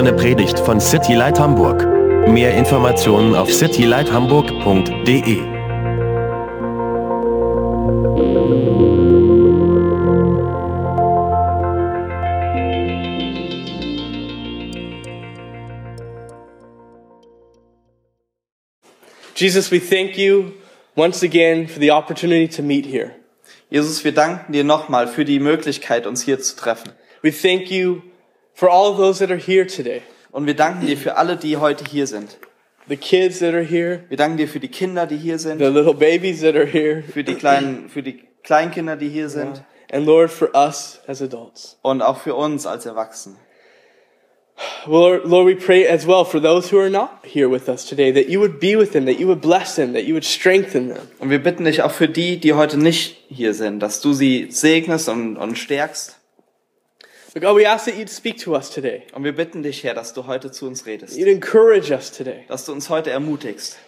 eine Predigt von City Light Hamburg. Mehr Informationen auf citylighthamburg.de. Jesus, we thank you once again for the opportunity to meet here. Jesus, wir danken dir nochmal für die Möglichkeit, uns hier zu treffen. We thank you for all those that are here today. Und wir danken dir für alle, die heute hier sind. The kids that are here, Wir danken dir für die Kinder, die hier sind, the little babies that are here, für die kleinen, für die Kleinkinder, die hier sind and Lord, for us as adults. und auch für uns als Erwachsene. Lord, Lord, we pray as well for those who are not here with us today, that you would be with them, that you would bless them, that you would strengthen them. Und wir bitten dich auch für die, die heute nicht hier sind, dass du sie segnest und, und stärkst. God, we ask that you'd speak to us today. Und wir bitten dich, Herr, dass du heute zu uns redest. You'd encourage us today. Dass du uns heute ermutigst.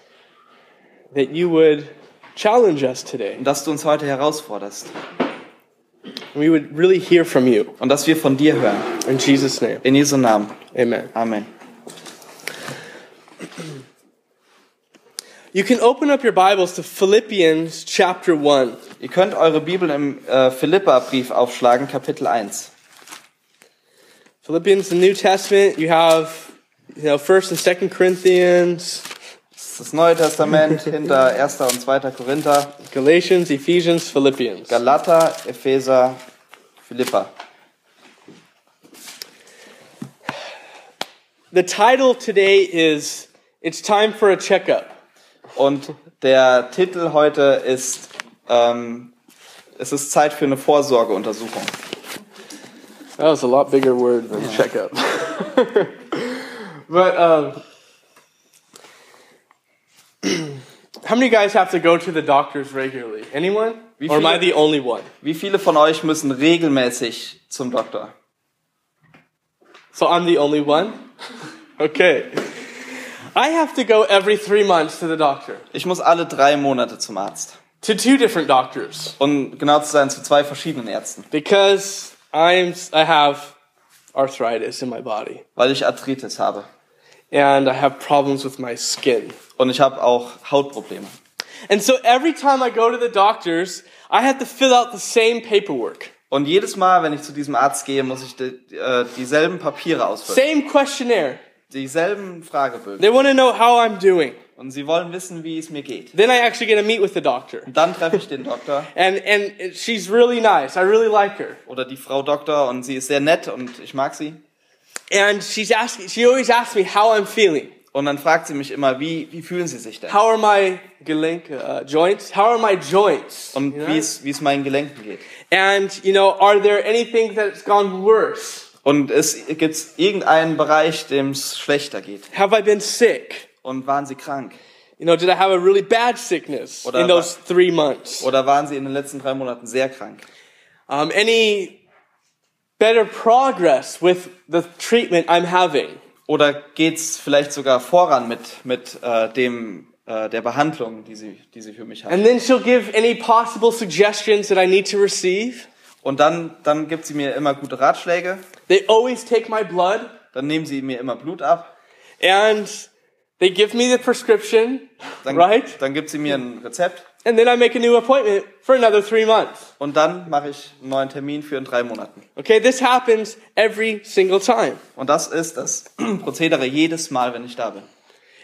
That you would challenge us today. Und dass du uns heute herausforderst. We would really hear from you. Und dass wir von dir hören. In Jesus' name, In Jesu Namen. amen. Amen. You can open up your Bibles to Philippians chapter 1. Ihr könnt eure Bibel im äh, Philippa-Brief aufschlagen, Kapitel 1. Philippians, the New Testament, you have, you know, First and Second Corinthians, Das Neue Testament hinter 1. und 2. Korinther, Galatians, Ephesians, Philippians. Galater, Epheser, Philippa. The title today is It's Time for a Checkup. Und der Titel heute ist ähm, Es ist Zeit für eine Vorsorgeuntersuchung. That was a lot bigger word than checkup. but um, how many guys have to go to the doctors regularly? Anyone? Wie Or am I the only one? Wie viele von euch müssen regelmäßig zum Doktor? So I'm the only one? Okay. I have to go every three months to the doctor. Ich muss alle drei Monate zum Arzt. To two different doctors. Und genau zu sein, zu zwei verschiedenen Ärzten. Because I'm I have arthritis in my body. Weil ich Arthritis habe. And I have problems with my skin. Und ich habe auch Hautprobleme. And so every time I go to the doctors, I have to fill out the same paperwork. Und jedes Mal, wenn ich zu diesem Arzt gehe, muss ich die, äh, dieselben Papiere ausfüllen. Same questionnaire. Dieselben Fragebögen. They want to know how I'm doing. Und sie wollen wissen, wie es mir geht. Then I actually get to meet with the doctor. Und dann treffe ich den Doktor And and she's really nice. I really like her. oder die Frau Doktor und sie ist sehr nett und ich mag sie. And she's asking she always asks me how I'm feeling. Und dann fragt sie mich immer, wie, wie fühlen sie sich denn? How are my gelenk uh, joints? How are my joints? Und You know? wie es, wie es meinen Gelenken geht. And you know, are there anything that's gone worse? Und es gibt irgendeinen Bereich, dem es schlechter geht. Have I been sick? Und waren sie krank? You know, did I have a really bad sickness Oder in those three months? Oder waren sie in den letzten drei Monaten sehr krank? Um, any better progress with the treatment I'm having? Oder geht's vielleicht sogar voran mit, mit äh, dem, äh, der Behandlung, die sie, die sie für mich hat? And then she'll give any possible suggestions that I need to receive. Und dann, dann gibt sie mir immer gute Ratschläge. They always take my blood Dann nehmen sie mir immer Blut ab. and they give me the prescription, Dann, right? dann gibt sie mir ein Rezept. And then I make a new appointment for another three months. Und dann mache ich einen neuen Termin für in drei Monaten. Okay, this happens every single time. Und das ist das Prozedere jedes Mal, wenn ich da bin.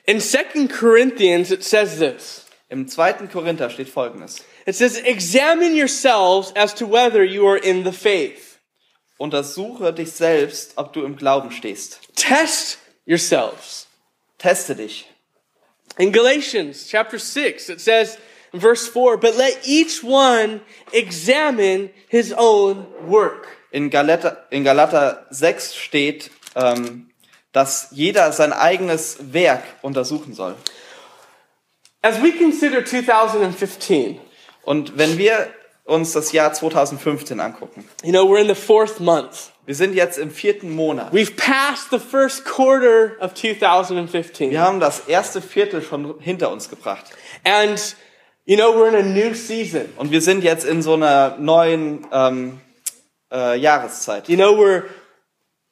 In 2 Corinthians, it says this. Im zweiten Korinther steht folgendes. It says, examine yourselves as to whether you are in the faith. Untersuche dich selbst, ob du im Glauben stehst. Test yourselves. Teste dich. In Galatians chapter 6, it says in verse 4, but let each one examine his own work. In Galater, in Galater 6 steht, ähm, dass jeder sein eigenes Werk untersuchen soll. As we consider 2015, Und wenn wir uns das Jahr 2015 angucken, you know, we're in the fourth month. Wir sind jetzt im vierten Monat. We've passed the first quarter of 2015. Wir haben das erste Viertel schon hinter uns gebracht. And, you know, we're in a new season. Und wir sind jetzt in so einer neuen ähm, äh, Jahreszeit. You know, we're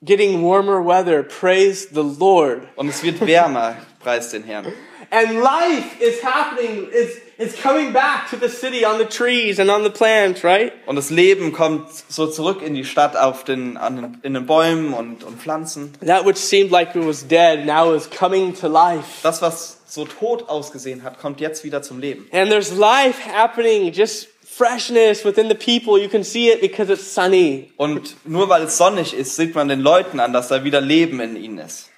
getting warmer weather. Praise the Lord. Und es wird wärmer, preis den Herrn. And life is happening, it's, it's coming back to the city on the trees and on the plants, right? Und das Leben kommt so zurück in die Stadt auf den, an den, in den Bäumen und, und Pflanzen. That which seemed like it was dead now is coming to life. Das, was so tot ausgesehen hat, kommt jetzt wieder zum Leben. And there's life happening, just freshness within the people. You can see it because it's sunny. Und nur weil es sonnig ist, sieht man den Leuten an, dass da wieder Leben in ihnen ist.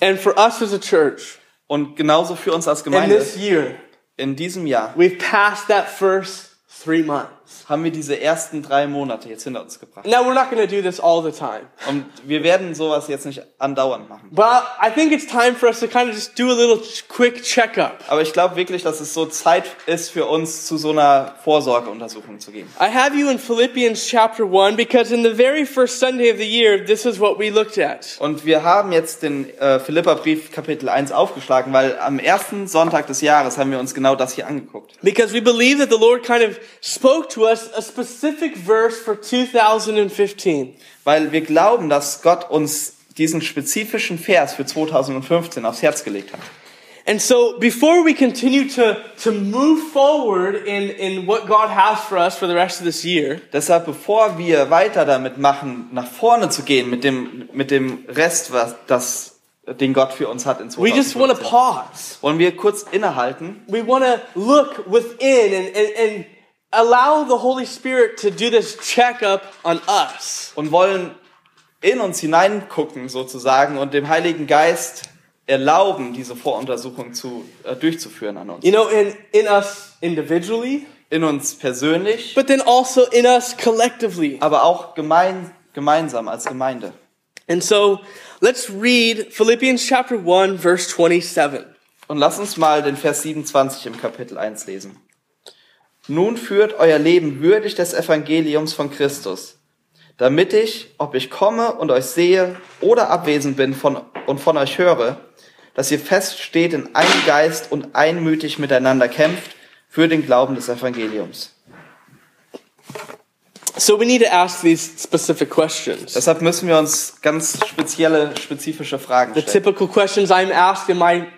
And for us as a church, Und genauso für uns als in Gemeinde, this year, in diesem Jahr we've passed that first three months. Haben wir diese ersten drei Monate jetzt hinter uns gebracht. Now, we're not going to do this all the time. Und wir werden sowas jetzt nicht andauernd machen. But I think it's time for us to kind of just do a little quick checkup. Aber ich glaube wirklich, dass es so Zeit ist für uns, zu so einer Vorsorgeuntersuchung zu gehen. I have you in Philippians chapter 1 because in the very first Sunday of the year, this is what we looked at. Und wir haben jetzt den äh, Philipperbrief Kapitel 1 aufgeschlagen, weil am ersten Sonntag des Jahres haben wir uns genau das hier angeguckt. Because we believe that the Lord kind of spoke to us a specific verse for 2015. Weil wir glauben, dass Gott uns diesen spezifischen Vers für 2015 aufs Herz gelegt hat. And so before we continue to, to move forward in, in what God has for us for the rest of this year, Deshalb, bevor wir weiter damit machen, nach vorne zu gehen mit dem, mit dem Rest, was das, den Gott für uns hat in we just want to 2015, pause. wollen wir kurz innehalten We want to look within and, and, and allow the Holy Spirit to do this checkup on us. und wollen in uns hineingucken sozusagen und dem Heiligen Geist erlauben, diese Voruntersuchung zu, äh, durchzuführen an uns. You know, in, in us individually, In uns persönlich, but then also in us collectively. aber auch gemein, gemeinsam als Gemeinde. And so let's read Philippians chapter 1, verse 27. Und lass uns mal den Vers 27 im Kapitel 1 lesen. Nun führt euer Leben würdig des Evangeliums von Christus, damit ich, ob ich komme und euch sehe oder abwesend bin von, und von euch höre, dass ihr feststeht in einem Geist und einmütig miteinander kämpft für den Glauben des Evangeliums. So we need to ask these specific questions. Deshalb müssen wir uns ganz spezielle, spezifische Fragen The stellen. typical questions I'm asked in my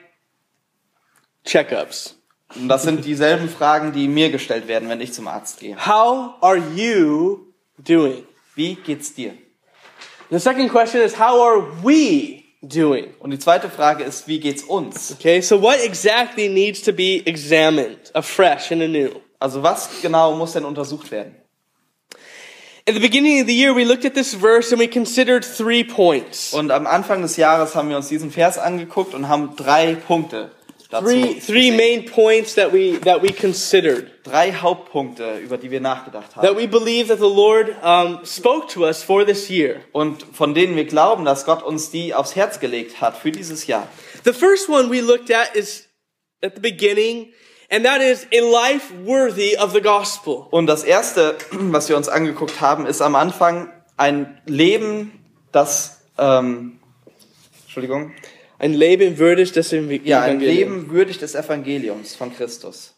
checkups. Und das sind dieselben Fragen, die mir gestellt werden, wenn ich zum Arzt gehe. How are you doing? Wie geht's dir? The second question is, how are we doing? Und die zweite Frage ist, wie geht's uns? Okay, so what exactly needs to be examined afresh and anew? Also was genau muss denn untersucht werden? At the beginning of the year, we looked at this verse and we considered three points. Und am Anfang des Jahres haben wir uns diesen Vers angeguckt und haben drei Punkte dazu Three, three main points that we, that we considered. drei Hauptpunkte, über die wir nachgedacht That haben we believe that the Lord um, spoke to us for this year. und von denen wir glauben, dass Gott uns die aufs Herz gelegt hat für dieses Jahr. The first one we looked at is at the beginning, and that is a life worthy of the gospel. Und das erste, was wir uns angeguckt haben, ist am Anfang ein Leben, das ähm, Entschuldigung, Ein Leben würdig des Ev- ja, ein Evangeliums. Leben würdig des Evangeliums von Christus.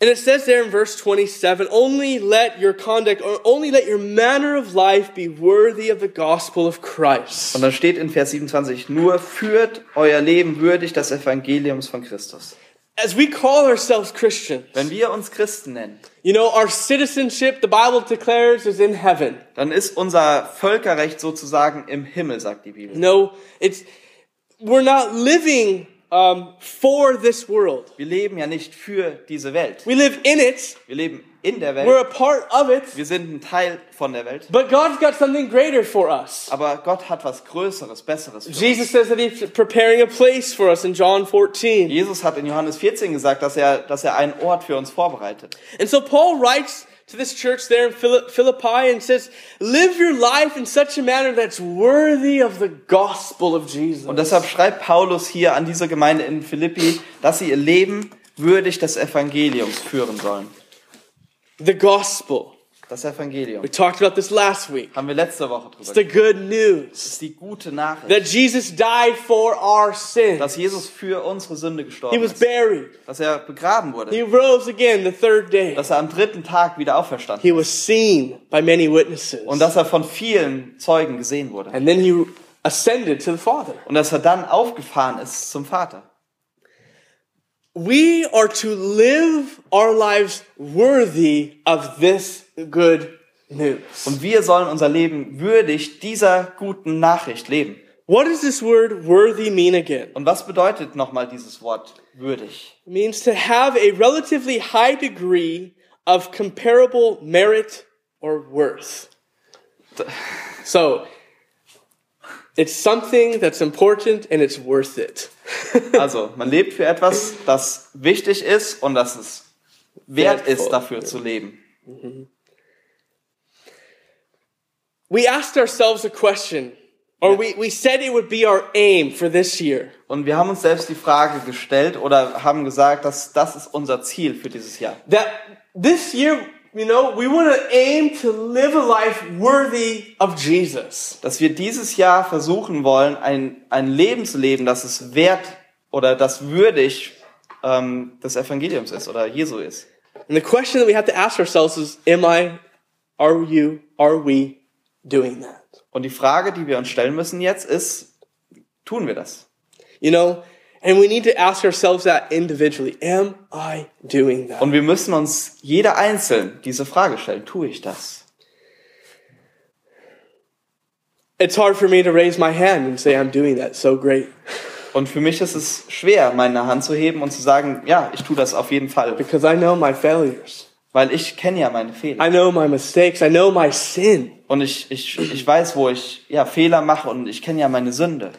And it says there in verse 27, only let your conduct, or only let your manner of life be worthy of the gospel of Christ. Und dann steht in Vers 27, nur führt euer Leben würdig des Evangeliums von Christus. As we call ourselves Christians, Wenn wir uns Christen nennen, you know, our citizenship, the Bible declares, is in heaven. dann ist unser Völkerrecht sozusagen im Himmel, sagt die Bibel. No, it's, we're not living um, for this world. Wir leben ja nicht für diese Welt. We live in it, Wir leben in der Welt. we're a part of it, Wir sind ein Teil von der Welt. but God's got something greater for us. Aber Gott hat was Größeres, Besseres für uns. Jesus says that He's preparing a place for us in John 14. Jesus hat in Johannes 14 gesagt, dass er, dass er einen Ort für uns vorbereitet. And so Paul writes to this church there in Philip- Philippi and says, Live your life in such a manner that's worthy of the gospel of Jesus. Und deshalb schreibt Paulus hier an diese Gemeinde in Philippi, dass sie ihr Leben würdig des Evangeliums führen sollen. the gospel. Das Evangelium. We talked about this last week. Haben wir letzte Woche It's drüber the good news Das ist die gute Nachricht, that Jesus died for our sins. dass Jesus für unsere Sünde He gestorben was ist, buried. dass er begraben He wurde, rose again the third day. dass er am dritten Tag wieder auferstanden He was seen by many witnesses. und dass er von vielen Zeugen gesehen wurde And then he ascended to the Father. und dass er dann aufgefahren ist zum Vater. We are to live our lives worthy of this good news. Und wir sollen unser Leben würdig dieser guten Nachricht leben. What does this word worthy mean again? Und was bedeutet nochmal dieses Wort würdig? It means to have a relatively high degree of comparable merit or worth. So, it's something that's important and it's worth it. Also, man lebt für etwas, das wichtig ist und das es wert Wertvoll, ist, dafür ja. zu leben. We asked ourselves a question, or we, we said it would be our aim for this year. Und wir haben uns selbst die Frage gestellt oder haben gesagt, dass das ist unser Ziel für dieses Jahr. That this year, you know, we want to aim to live a life worthy of Jesus. Dass wir dieses Jahr versuchen wollen, ein, ein Leben zu leben, das es wert oder das würdig ähm, des Evangeliums ist oder Jesu ist. And the question that we have to ask ourselves is, am I, are you, are we doing that? Und die Frage, die wir uns stellen müssen jetzt, ist, tun wir das? You know, and we need to ask ourselves that individually. Am I doing that? Und wir müssen uns jeder einzeln diese Frage stellen, tue ich das? It's hard for me to raise my hand and say I'm doing that. So great. Und für mich ist es schwer, meine Hand zu heben und zu sagen, ja, ich tue das auf jeden Fall, Because I know my failures. weil ich kenne ja meine Fehler. I know my mistakes. I know my sin. Und ich, ich, ich weiß, wo ich ja, Fehler mache und ich kenne ja meine Sünde.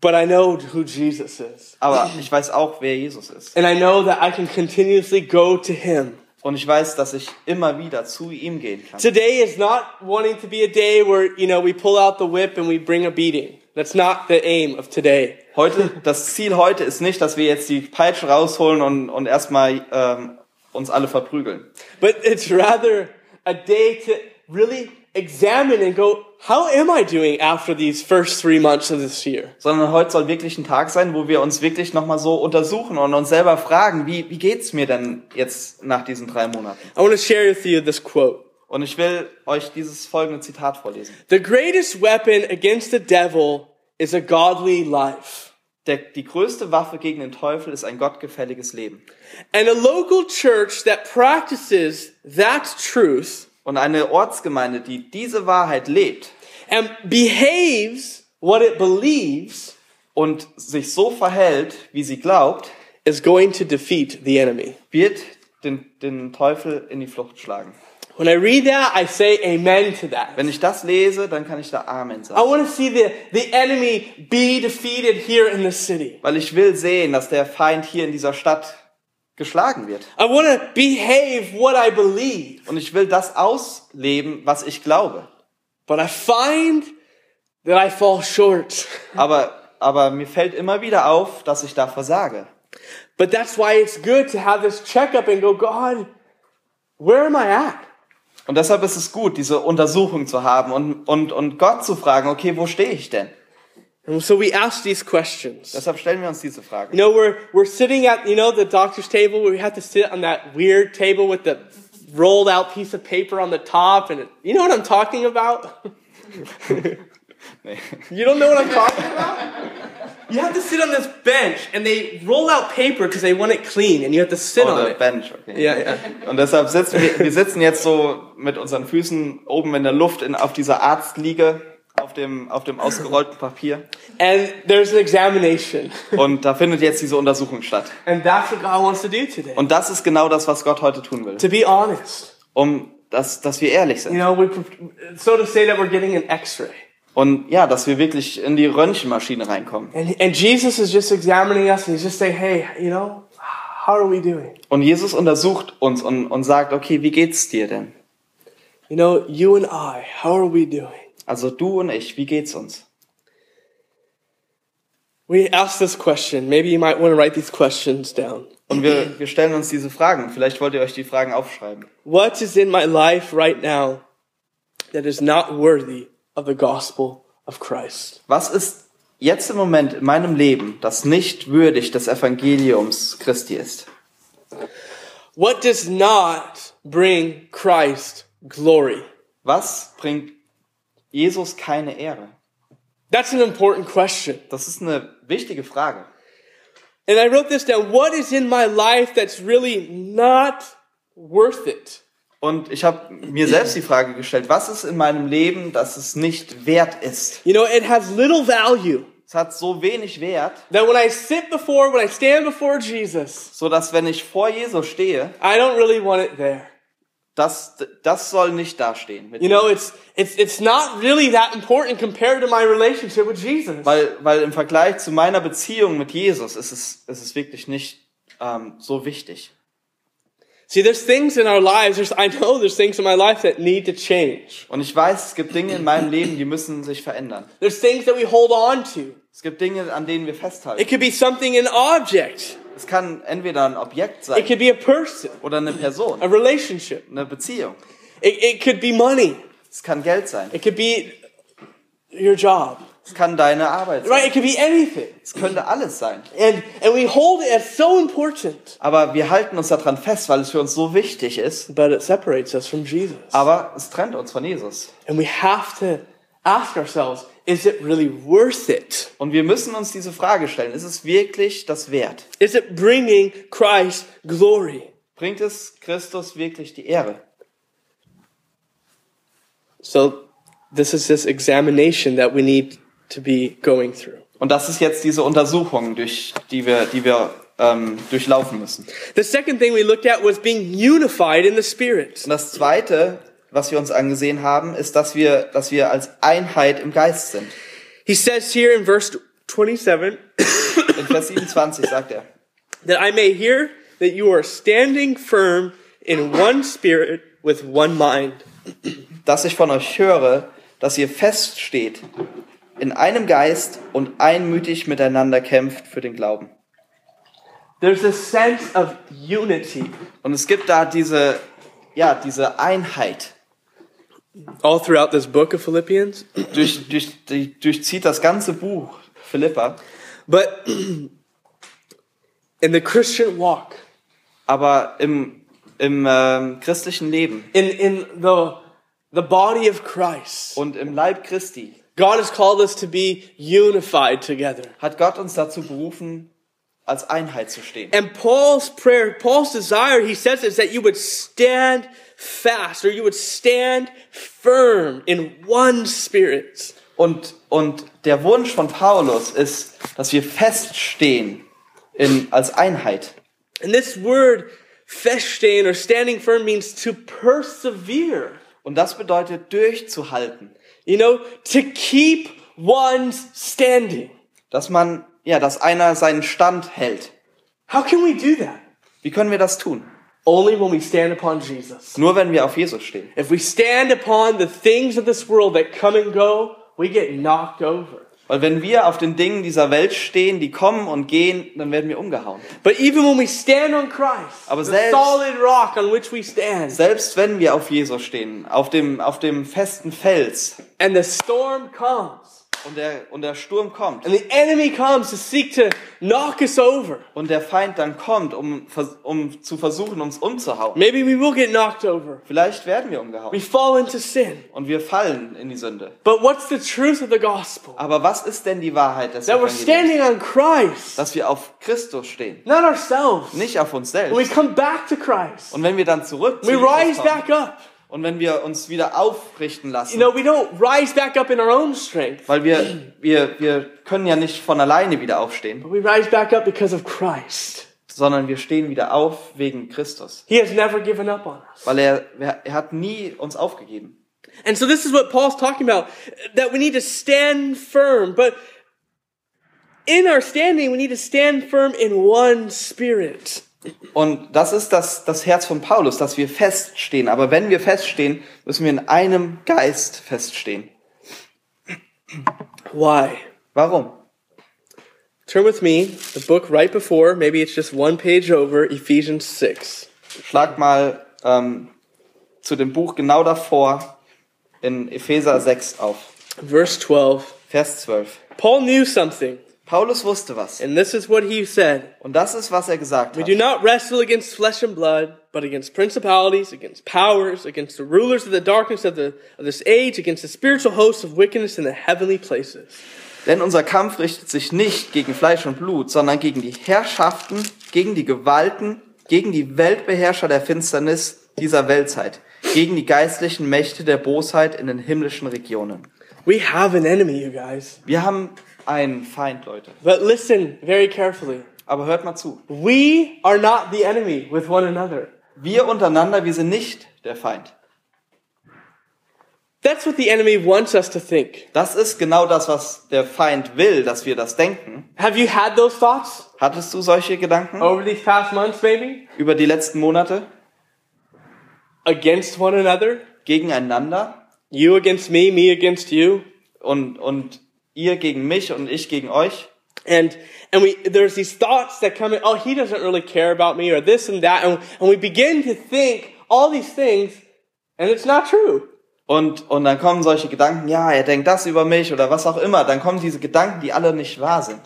But I know who Jesus is. Aber ich weiß auch, wer Jesus ist. And I know that I can continuously go to him. Und ich weiß, dass ich immer wieder zu ihm gehen kann. Today is not wanting to be a day where, you know, we pull out the whip and we bring a beating. That's not the aim of today. Heute, das Ziel heute ist nicht, dass wir jetzt die Peitsche rausholen und, und erstmal ähm, uns alle verprügeln. But it's rather a day to really examine and go, how am I doing after these first three months of this year? Sondern heute soll wirklich ein Tag sein, wo wir uns wirklich nochmal so untersuchen und uns selber fragen, wie, wie geht's mir denn jetzt nach diesen drei Monaten? I want to share with you this quote. Und ich will euch dieses folgende Zitat vorlesen. The greatest weapon against the devil is a godly life. Der, die größte Waffe gegen den Teufel ist ein gottgefälliges Leben. And a local church that practices that truth Und eine Ortsgemeinde, die diese Wahrheit lebt and behaves what it believes und sich so verhält, wie sie glaubt, is going to defeat the enemy. wird den, den Teufel in die Flucht schlagen. When I read that, I say amen to that. Wenn ich das lese, dann kann ich da Amen I sagen. want to see the, the enemy be defeated here in the city. Weil ich will sehen, dass der Feind hier in dieser Stadt geschlagen wird. I want to behave what I believe. Und ich will das ausleben, was ich glaube. But I find that I fall short. Aber, aber mir fällt immer wieder auf, dass ich da versage. But that's why it's good to have this checkup and go, God, where am I at? Und deshalb ist es gut, diese Untersuchung zu haben und, und, und Gott zu fragen, okay, wo stehe ich denn? And so we ask these questions. Deshalb stellen wir uns diese You Frage. know, we're, we're sitting at, you know, the doctor's table where we have to sit on that weird table with the rolled out piece of paper on the top. And it, you know what I'm talking about? You don't know what I'm talking about? You have to sit on this bench and they roll out paper because they want it clean and you have to sit on Oder it. Bench, okay. Ja, ja. Und deshalb sitzen wir, wir sitzen jetzt so mit unseren Füßen oben in der Luft in, auf dieser Arztliege, auf dem, auf dem ausgerollten Papier. And there's an examination. Und da findet jetzt diese Untersuchung statt. And that's what God wants to do today. Und das ist genau das, was Gott heute tun will. To be honest. Um, dass, dass wir ehrlich You sind. know, we, so to say that we're getting an x-ray. Und ja, dass wir wirklich in die Röntgenmaschine reinkommen. And, and Jesus is just examining us and he's just saying, hey, you know, how are we doing? Und Jesus untersucht uns und, und sagt, okay, wie geht's dir denn? You know, you and I, how are we doing? Also du und ich, wie geht's uns? we ask this question. Maybe you might want to write these questions down. Und wir, wir stellen uns diese Fragen. Vielleicht wollt ihr euch die Fragen aufschreiben. What is in my life right now that is not worthy of the gospel of Christ? Was ist jetzt im Moment in meinem Leben, das nicht würdig des Evangeliums Christi ist? What does not bring Christ glory? Was bringt Jesus keine Ehre? That's an important question. Das ist eine wichtige Frage. And I wrote this down. What is in my life that's really not worth it? Und ich habe mir selbst die Frage gestellt, was ist in meinem Leben, dass es nicht wert ist? You know, it has little value Es hat so wenig Wert, that when I sit before, when I stand before Jesus, so dass wenn ich vor Jesus stehe, I don't really want it there. Das, das soll nicht dastehen. You know, it's, it's, it's not really that important compared to my relationship with Jesus. Weil, weil im Vergleich zu meiner Beziehung mit Jesus ist es, ist es wirklich nicht ähm, so wichtig. See, there's things in our lives, there's, I know there's things in my life that need to change. Und ich weiß, es gibt Dinge in meinem Leben, die müssen sich verändern. There's things that we hold on to. Es gibt Dinge, an denen wir It festhalten. could be something, an object. Es kann entweder ein Objekt It sein could be a person, oder eine Person, a relationship. eine Beziehung. It, it could be money. Es kann Geld sein. It could be your job. Es kann deine Arbeit Right? sein. It could be anything. Es könnte alles sein. And, and we hold it as so important. Aber wir halten uns daran fest, weil es für uns so wichtig ist. But it separates us from Jesus. Aber es trennt uns von Jesus. And we have to ask ourselves, is it really worth it? Und wir müssen uns diese Frage stellen. Ist es wirklich das wert? Is it bringing Christ glory? Bringt es Christus wirklich die Ehre? So this is this examination that we need to be going through. Und das ist jetzt diese Untersuchung, durch die wir, die wir ähm, durchlaufen müssen. The second thing we looked at was being unified in the Spirit. Und das Zweite, was wir uns angesehen haben, ist, dass wir, dass wir als Einheit im Geist sind. He says here in verse 27 In Vers 27 sagt er, that I may hear that you are standing firm in one spirit with one mind. dass ich von euch höre, dass ihr feststeht, in einem Geist und einmütig miteinander kämpft für den Glauben. There's a sense of unity Und es gibt da diese, ja, diese Einheit. All throughout this book of Philippians. Durch, durch, die durchzieht das ganze Buch Philippa. But in the Christian walk, Aber im, im ähm, christlichen Leben in, in the, the body of Christ, und im Leib Christi God has called us to be unified together. hat Gott uns dazu berufen, als Einheit zu stehen. And Paul's prayer, Paul's desire, he says, is that you would stand fast or you would stand firm in one spirit. Und, und der Wunsch von Paulus ist, dass wir feststehen in, als Einheit. And this word feststehen or standing firm means to persevere. Und das bedeutet durchzuhalten. You know, to keep one's standing. Dass man, ja, dass einer seinen Stand hält. How can we do that? Wie können wir das tun? Only when we stand upon Jesus. Nur wenn wir auf Jesus stehen. If we stand upon the things of this world that come and go, we get knocked over. Weil wenn wir auf den Dingen dieser Welt stehen, die kommen und gehen, dann werden wir umgehauen. But even when we stand on Christ, Aber the selbst- solid rock on which we stand, Selbst wenn wir auf Jesus stehen, auf dem, auf dem festen Fels and the storm comes, und der, und der Sturm kommt and the enemy comes to seek to knock us over, und der Feind dann kommt, um, um zu versuchen, uns umzuhauen. maybe we will get knocked over. Vielleicht werden wir We umgehauen fall into sin. und wir fallen in die Sünde. But what's the truth of the gospel? Aber was ist denn die Wahrheit des That we're standing on Christ, Dass wir auf Christus stehen, not ourselves. nicht auf uns And we selbst. come back to Christ. Und wenn wir dann zurück zu We rise kommen, back up. Und wenn wir uns wieder aufrichten You lassen, know, we don't rise back up in our own strength, weil wir, wir, wir können ja nicht von alleine wieder aufstehen, but we rise back up because of Christ. sondern wir stehen wieder auf wegen Christus. He has never given up on us. Weil er, er hat nie uns aufgegeben. And so this is what Paul's talking about, that we need to stand firm, but in our standing, we need to stand firm in one spirit. Und das ist das, das Herz von Paulus, dass wir feststehen. Aber wenn wir feststehen, müssen wir in einem Geist feststehen. Why? Warum? Turn with me, the book right before, maybe it's just one page over, Ephesians 6. Schlag mal ähm, zu dem Buch genau davor in Epheser 6 auf. Verse 12. Vers 12. Paul knew something, Paulus wusste was. and this is what he said. Und das ist, was er gesagt We hat. do not wrestle against flesh and blood, but against principalities, against powers, against the rulers of the darkness of, the, of this age, against the spiritual hosts of wickedness in the heavenly places. Denn unser Kampf richtet sich nicht gegen Fleisch und Blut, sondern gegen die Herrschaften, gegen die Gewalten, gegen die Weltbeherrscher der Finsternis dieser Weltzeit, gegen die geistlichen Mächte der Bosheit in den himmlischen Regionen. We have an enemy, you guys. Wir haben einen Feind, Leute. But listen very carefully. Aber hört mal zu. We are not the enemy with one another. Wir untereinander, wir sind nicht der Feind. That's what the enemy wants us to think. Das ist genau das, was der Feind will, dass wir das denken. Have you had those thoughts Hattest du solche Gedanken over these past months, maybe? über die letzten Monate? Against one another? Gegeneinander? You against me, me against you? Und, und ihr gegen mich und ich gegen euch? And and we there's these thoughts that come in, oh, he doesn't really care about me or this and that, and, and we begin to think all these things, and it's not true. Und, und dann kommen solche Gedanken, ja, er denkt das über mich oder was auch immer. Dann kommen diese Gedanken, die alle nicht wahr sind.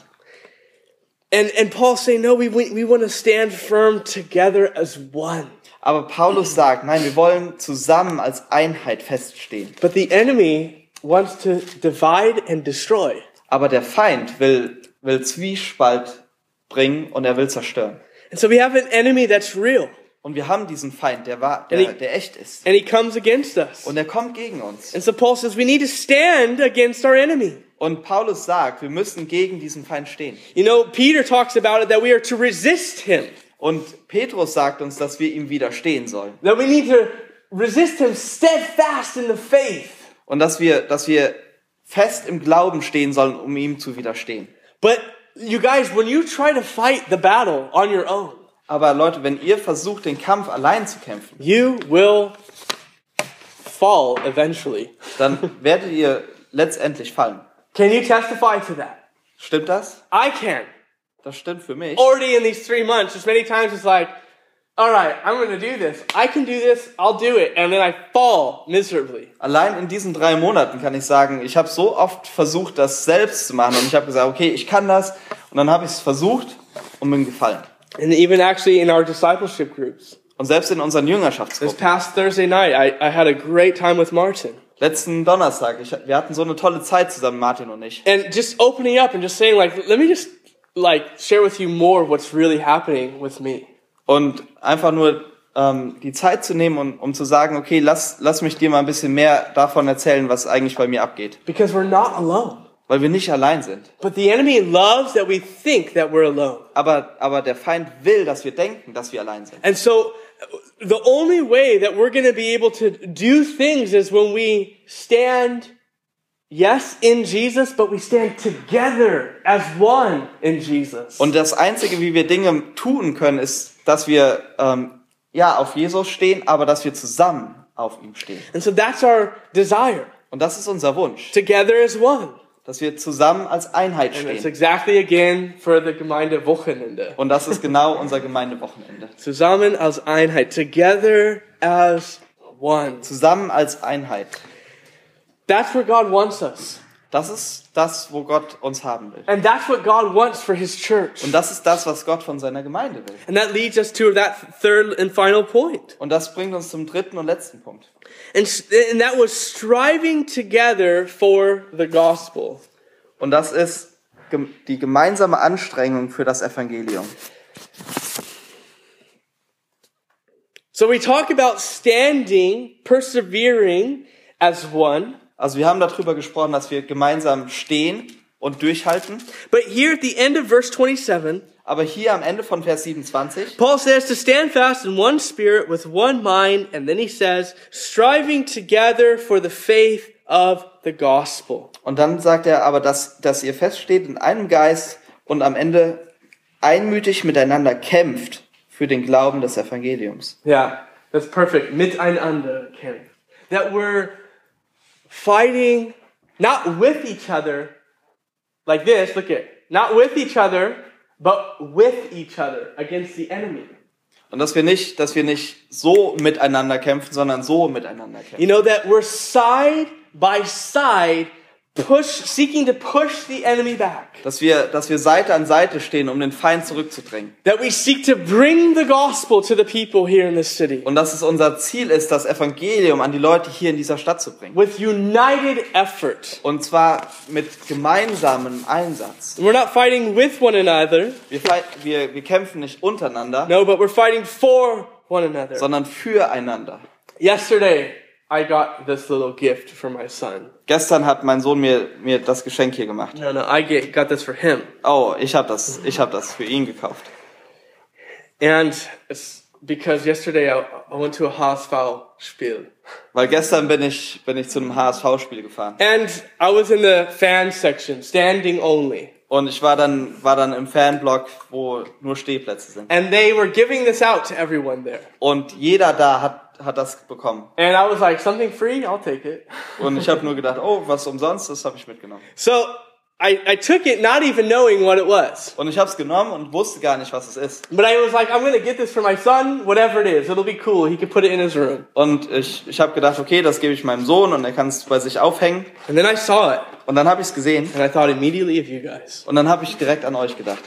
And and Paul's saying, no, we we, we want to stand firm together as one. Aber Paulus sagt, nein, wir wollen zusammen als Einheit feststehen. But the enemy wants to divide and destroy. Aber der Feind will, will Zwiespalt bringen und er will zerstören. And so we have an enemy that's real, Und wir haben diesen Feind, der, And der, he- der echt ist. and he comes against us. Und er kommt gegen uns. And so Paul says we need to stand against our enemy. Und Paulus sagt, wir müssen gegen diesen Feind stehen. You know, Peter talks about it that we are to resist him, Und Petrus sagt uns, dass wir ihm widerstehen sollen. that we need to resist him steadfast in the faith. Und dass wir, dass wir fest im Glauben stehen sollen, um ihm zu widerstehen. But you guys, when you try to fight the battle on your own, Aber Leute, wenn ihr versucht, den Kampf allein zu kämpfen, you will fall eventually. dann werdet ihr letztendlich fallen. Can you testify to that? Stimmt das? I can. Das stimmt für mich. Already in these three months, just many times it's like, all right, I'm going to do this. I can do this. I'll do it. And then I fall miserably. Allein in diesen drei Monaten kann ich sagen, ich habe so oft versucht, das selbst zu machen und ich habe gesagt, okay, ich kann das und dann habe ich es versucht und bin gefallen. And even actually in our discipleship groups. Und selbst in unseren This Jüngerschaftsgruppen. past Thursday night, I, I had a great time with Martin. Letzten Donnerstag, ich, wir hatten so eine tolle Zeit zusammen, Martin und ich. And just opening up and just saying, like, let me just, like, share with you more what's really happening with me. Und einfach nur ähm, die Zeit zu nehmen, und, um zu sagen, okay, lass, lass mich dir mal ein bisschen mehr davon erzählen, was eigentlich bei mir abgeht. Because we're not alone. Weil wir nicht allein sind. But the enemy loves that we think that we're alone. Aber, aber der Feind will, dass wir denken, dass wir allein sind. And so the only way that we're going to be able to do things is when we stand, yes, in Jesus, but we stand together as one in Jesus. Und das Einzige, wie wir Dinge tun können, ist, dass wir ähm, ja auf Jesus stehen, aber dass wir zusammen auf ihm stehen. And so that's our desire. Und das ist unser Wunsch, Together as one. dass wir zusammen als Einheit And stehen. exactly again for the Gemeinde Wochenende. Und das ist genau unser Gemeindewochenende. Zusammen als Einheit. Together as one. Zusammen als Einheit. That's where God wants us. Das ist das, wo Gott uns haben will. And that's what God wants for His church. Und das ist das, was Gott von seiner Gemeinde will. And that leads us to that third and final point. Und das bringt uns zum dritten und letzten Punkt. And, and that was striving together for the gospel. Und das ist die gemeinsame Anstrengung für das Evangelium. So we talk about standing, persevering as one. Also wir haben darüber gesprochen, dass wir gemeinsam stehen und durchhalten. But here at the end of verse 27, Aber hier am Ende von Vers 27, Paul says to stand fast in one spirit with one mind. And then he says, striving together for the faith of the gospel. und dann sagt er aber, dass, dass ihr feststeht in einem Geist und am Ende einmütig miteinander kämpft für den Glauben des Evangeliums. Yeah, that's perfect. Miteinander kämpfen. That we're fighting not with each other like this. Look at not with each other, but with each other against the enemy. Und dass wir nicht, dass wir nicht so miteinander kämpfen, sondern so miteinander kämpfen. You know, that we're side by side, push, seeking to push the enemy back. Dass wir, dass wir Seite an Seite stehen, um den Feind zurückzudrängen. That we seek to bring the gospel to the people here in this city Und dass es unser Ziel ist, das Evangelium an die Leute hier in dieser Stadt zu bringen. with united effort. Und zwar mit gemeinsamem Einsatz. We're not fighting with one another, Wir, wir, wir kämpfen nicht untereinander, no, but we're fighting for one another. sondern füreinander. Yesterday, I got this little gift for my son. Gestern hat mein Sohn mir, mir das Geschenk hier gemacht. No, no, I get, got this for him. Oh, ich habe das, ich hab das für ihn gekauft. And it's because yesterday I, I went to a Haasfall Spiel. Weil gestern bin ich, bin ich zu einem HSV-Spiel gefahren. And I was in the fan section, standing only. Und ich war dann, war dann im Fanblock, wo nur Stehplätze sind. And they were giving this out to everyone there. Und jeder da hat, hat das bekommen. And I was like, something free? I'll take it. Und ich habe nur gedacht, oh, was umsonst, das habe ich mitgenommen. So I, I took it not even knowing what it was. Und ich habe es genommen und wusste gar nicht, was es ist. But I was like, I'm to get this for my son, whatever it is. It'll be cool. He can put it in his room. Und ich, ich habe gedacht, okay, das gebe ich meinem Sohn und er kann es bei sich aufhängen. And then I saw it. Und dann habe ich es gesehen And I thought immediately of you guys. und dann habe ich direkt an euch gedacht.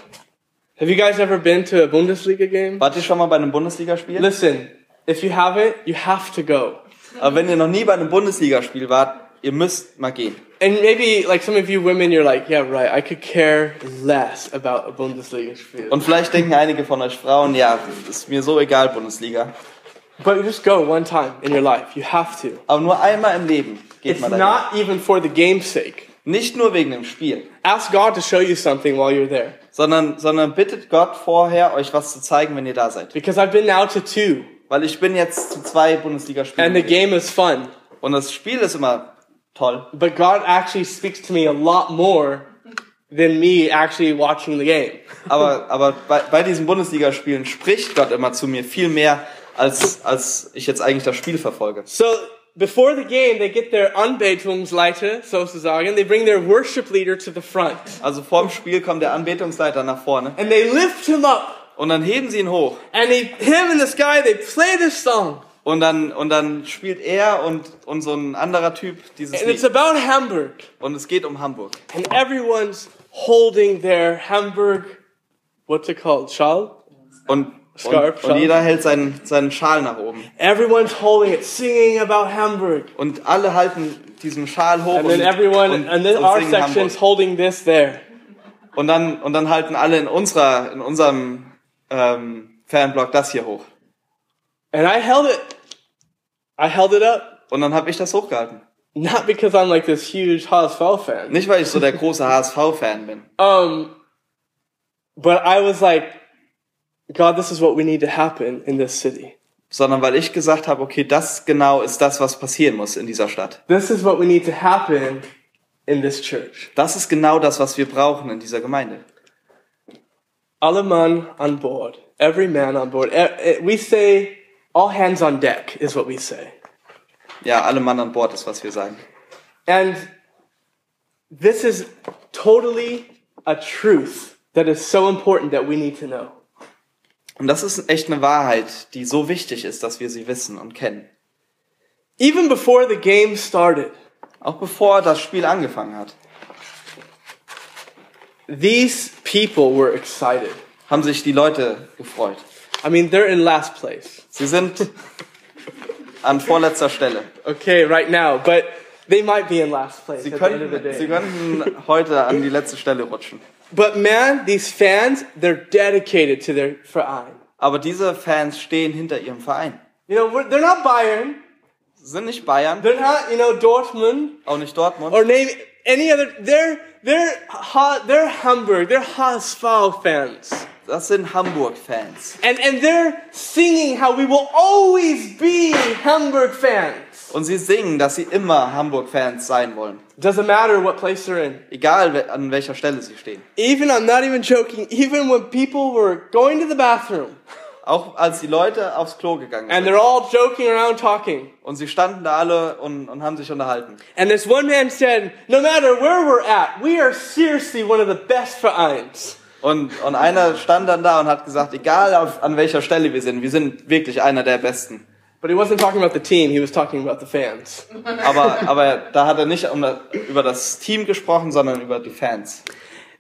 Have you guys ever been to a Bundesliga game? Wart ihr schon mal bei einem Bundesligaspiel? Listen, if you haven't, you have to go. Aber wenn ihr noch nie bei einem Bundesligaspiel wart, ihr müsst mal gehen. And maybe, like some of you women, you're like, yeah, right, I could care less about a Bundesliga spiel. Und vielleicht denken einige von euch Frauen, ja, ist mir so egal, Bundesliga. But just go one time in your life. You have to. Aber nur einmal im Leben geht It's man dahin. not even for the game's sake. Nicht nur wegen dem Spiel, Ask God to show you something while you're there. sondern, sondern bittet Gott vorher, euch was zu zeigen, wenn ihr da seid. Because I've been now to two, Weil ich bin jetzt zu zwei Bundesligaspielen. and the game is fun. Und das Spiel ist immer toll. But God actually speaks to me a lot more than me actually watching the game. Aber, aber bei, bei diesen Bundesligaspielen spricht Gott immer zu mir viel mehr, als, als ich jetzt eigentlich das Spiel verfolge. So before the game, they get their Anbetungsleiter, sozusagen. They bring their worship leader to the front. Also vorm Spiel kommt der Anbetungsleiter nach vorne And they lift him up. Und dann heben sie ihn hoch. And they, him and this guy, they play this song. Und dann, und dann spielt er und, und so ein anderer Typ dieses And it's Lied. about Hamburg. Und es geht um Hamburg. And everyone's holding their Hamburg, what's it called? Schal? Und, Scarf, und, und jeder hält seinen, seinen Schal nach oben. Everyone's holding it, singing about Hamburg. Und alle halten diesen Schal hoch And und, then everyone, und, and then und our section's Hamburg. holding this there. Und dann, und dann halten alle in unserer, in unserem ähm, Fanblock das hier hoch. And I held it. I held it up. Und dann habe ich das hochgehalten. Not because I'm like this huge HSV fan. Nicht, weil ich so der große HSV-Fan bin, Um, but I was like, God, this is what we need to happen in this city. sondern weil ich gesagt habe, okay, das genau ist das, was passieren muss in dieser Stadt. This is what we need to happen in this church. Das ist genau das, was wir brauchen in dieser Gemeinde. Alle man on board. Every man on board. We say, all hands on deck is what we say. Ja, alle Mann an Bord ist, was wir sagen. And this is totally a truth that is so important that we need to know. Und das ist echt eine Wahrheit, die so wichtig ist, dass wir sie wissen und kennen. Even before the game started, Auch bevor das Spiel angefangen hat, these people were excited. haben sich die Leute gefreut. I mean, they're in last place. Sie sind an vorletzter Stelle. Okay, right now, but they might be in last place Sie at the end of the könnten, sie könnten heute an die letzte Stelle rutschen. But man, these fans, they're dedicated to their Verein. Aber diese Fans stehen hinter ihrem Verein. You know, they're not Bayern, sind nicht Bayern, they're not, you know, Dortmund, auch nicht Dortmund. or name any other. They're they're they're Hamburg, they're HSV fans, Das sind Hamburg-Fans. and and they're singing how we will always be Hamburg fans. Und sie singen, dass sie immer Hamburg-Fans sein wollen. Doesn't matter what place they're in. Egal an welcher Stelle sie stehen. Even I'm not even joking. Even when people were going to the bathroom, Auch als die Leute aufs Klo gegangen And sind. they're all joking around talking. Und sie standen da alle und, und haben sich unterhalten. And this one man said, No matter where we're at, we are seriously one of the best Vereins. Und, und einer stand dann da und hat gesagt, egal auf, an welcher Stelle wir sind, wir sind wirklich einer der Besten. But he wasn't talking about the team, he was talking about the fans. Aber, aber da hat er nicht um, das- über das Team gesprochen, sondern über die Fans.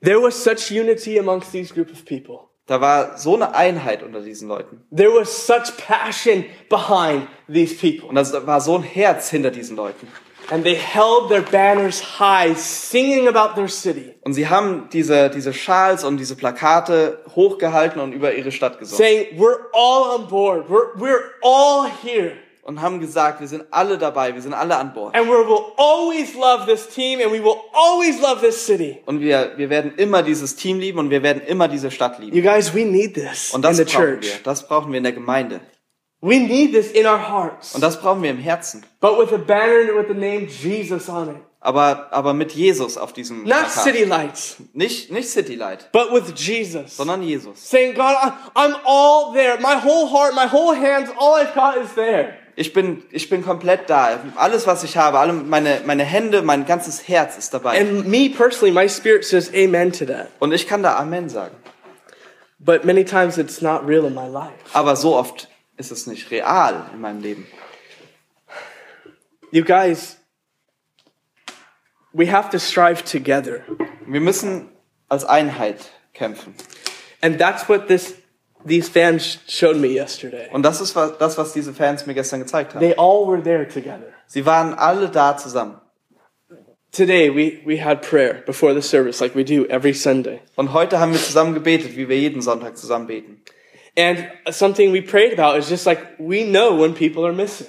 There was such unity amongst these group of people. Da war so eine Einheit unter diesen Leuten. There was such passion behind these people. Und das war so ein Herz hinter diesen Leuten. And they held their banners high, singing about their city, Und sie haben diese, diese Schals und diese Plakate hochgehalten und über ihre Stadt gesungen. saying, We're all on board. We're, we're all here. Und haben gesagt, wir sind alle dabei, wir sind alle an Bord. And we will always love this team and we will always love this city. Und wir, wir werden immer dieses Team lieben und wir werden immer diese Stadt lieben. You guys, we need this Und in das the brauchen wir. church. Das brauchen wir in der Gemeinde. We need this in our hearts. Und das brauchen wir im Herzen. But with a banner with the name Jesus on it. Aber, aber mit Jesus auf diesem Not Plakat. city lights, Nicht, nicht City Light, but with Jesus. sondern Jesus. Saying, God, I'm all there. My whole heart, my whole hands, all I've got is there. Ich bin, ich bin komplett da. Alles, was ich habe, alle meine, meine Hände, mein ganzes Herz ist dabei. And me personally, my spirit says amen to that. Und ich kann da Amen sagen. But many times it's not real in my life. Aber so oft ist es nicht real in meinem Leben. You guys, we have to strive together. Wir müssen als Einheit kämpfen. And that's what this these fans showed me yesterday. Und das ist was, das, was diese Fans mir gestern gezeigt haben. They all were there together. Sie waren alle da zusammen. Today we, we had prayer before the service like we do every Sunday. Und heute haben wir zusammen gebetet, wie wir jeden Sonntag zusammen beten. And something we prayed about is just like we know when people are missing.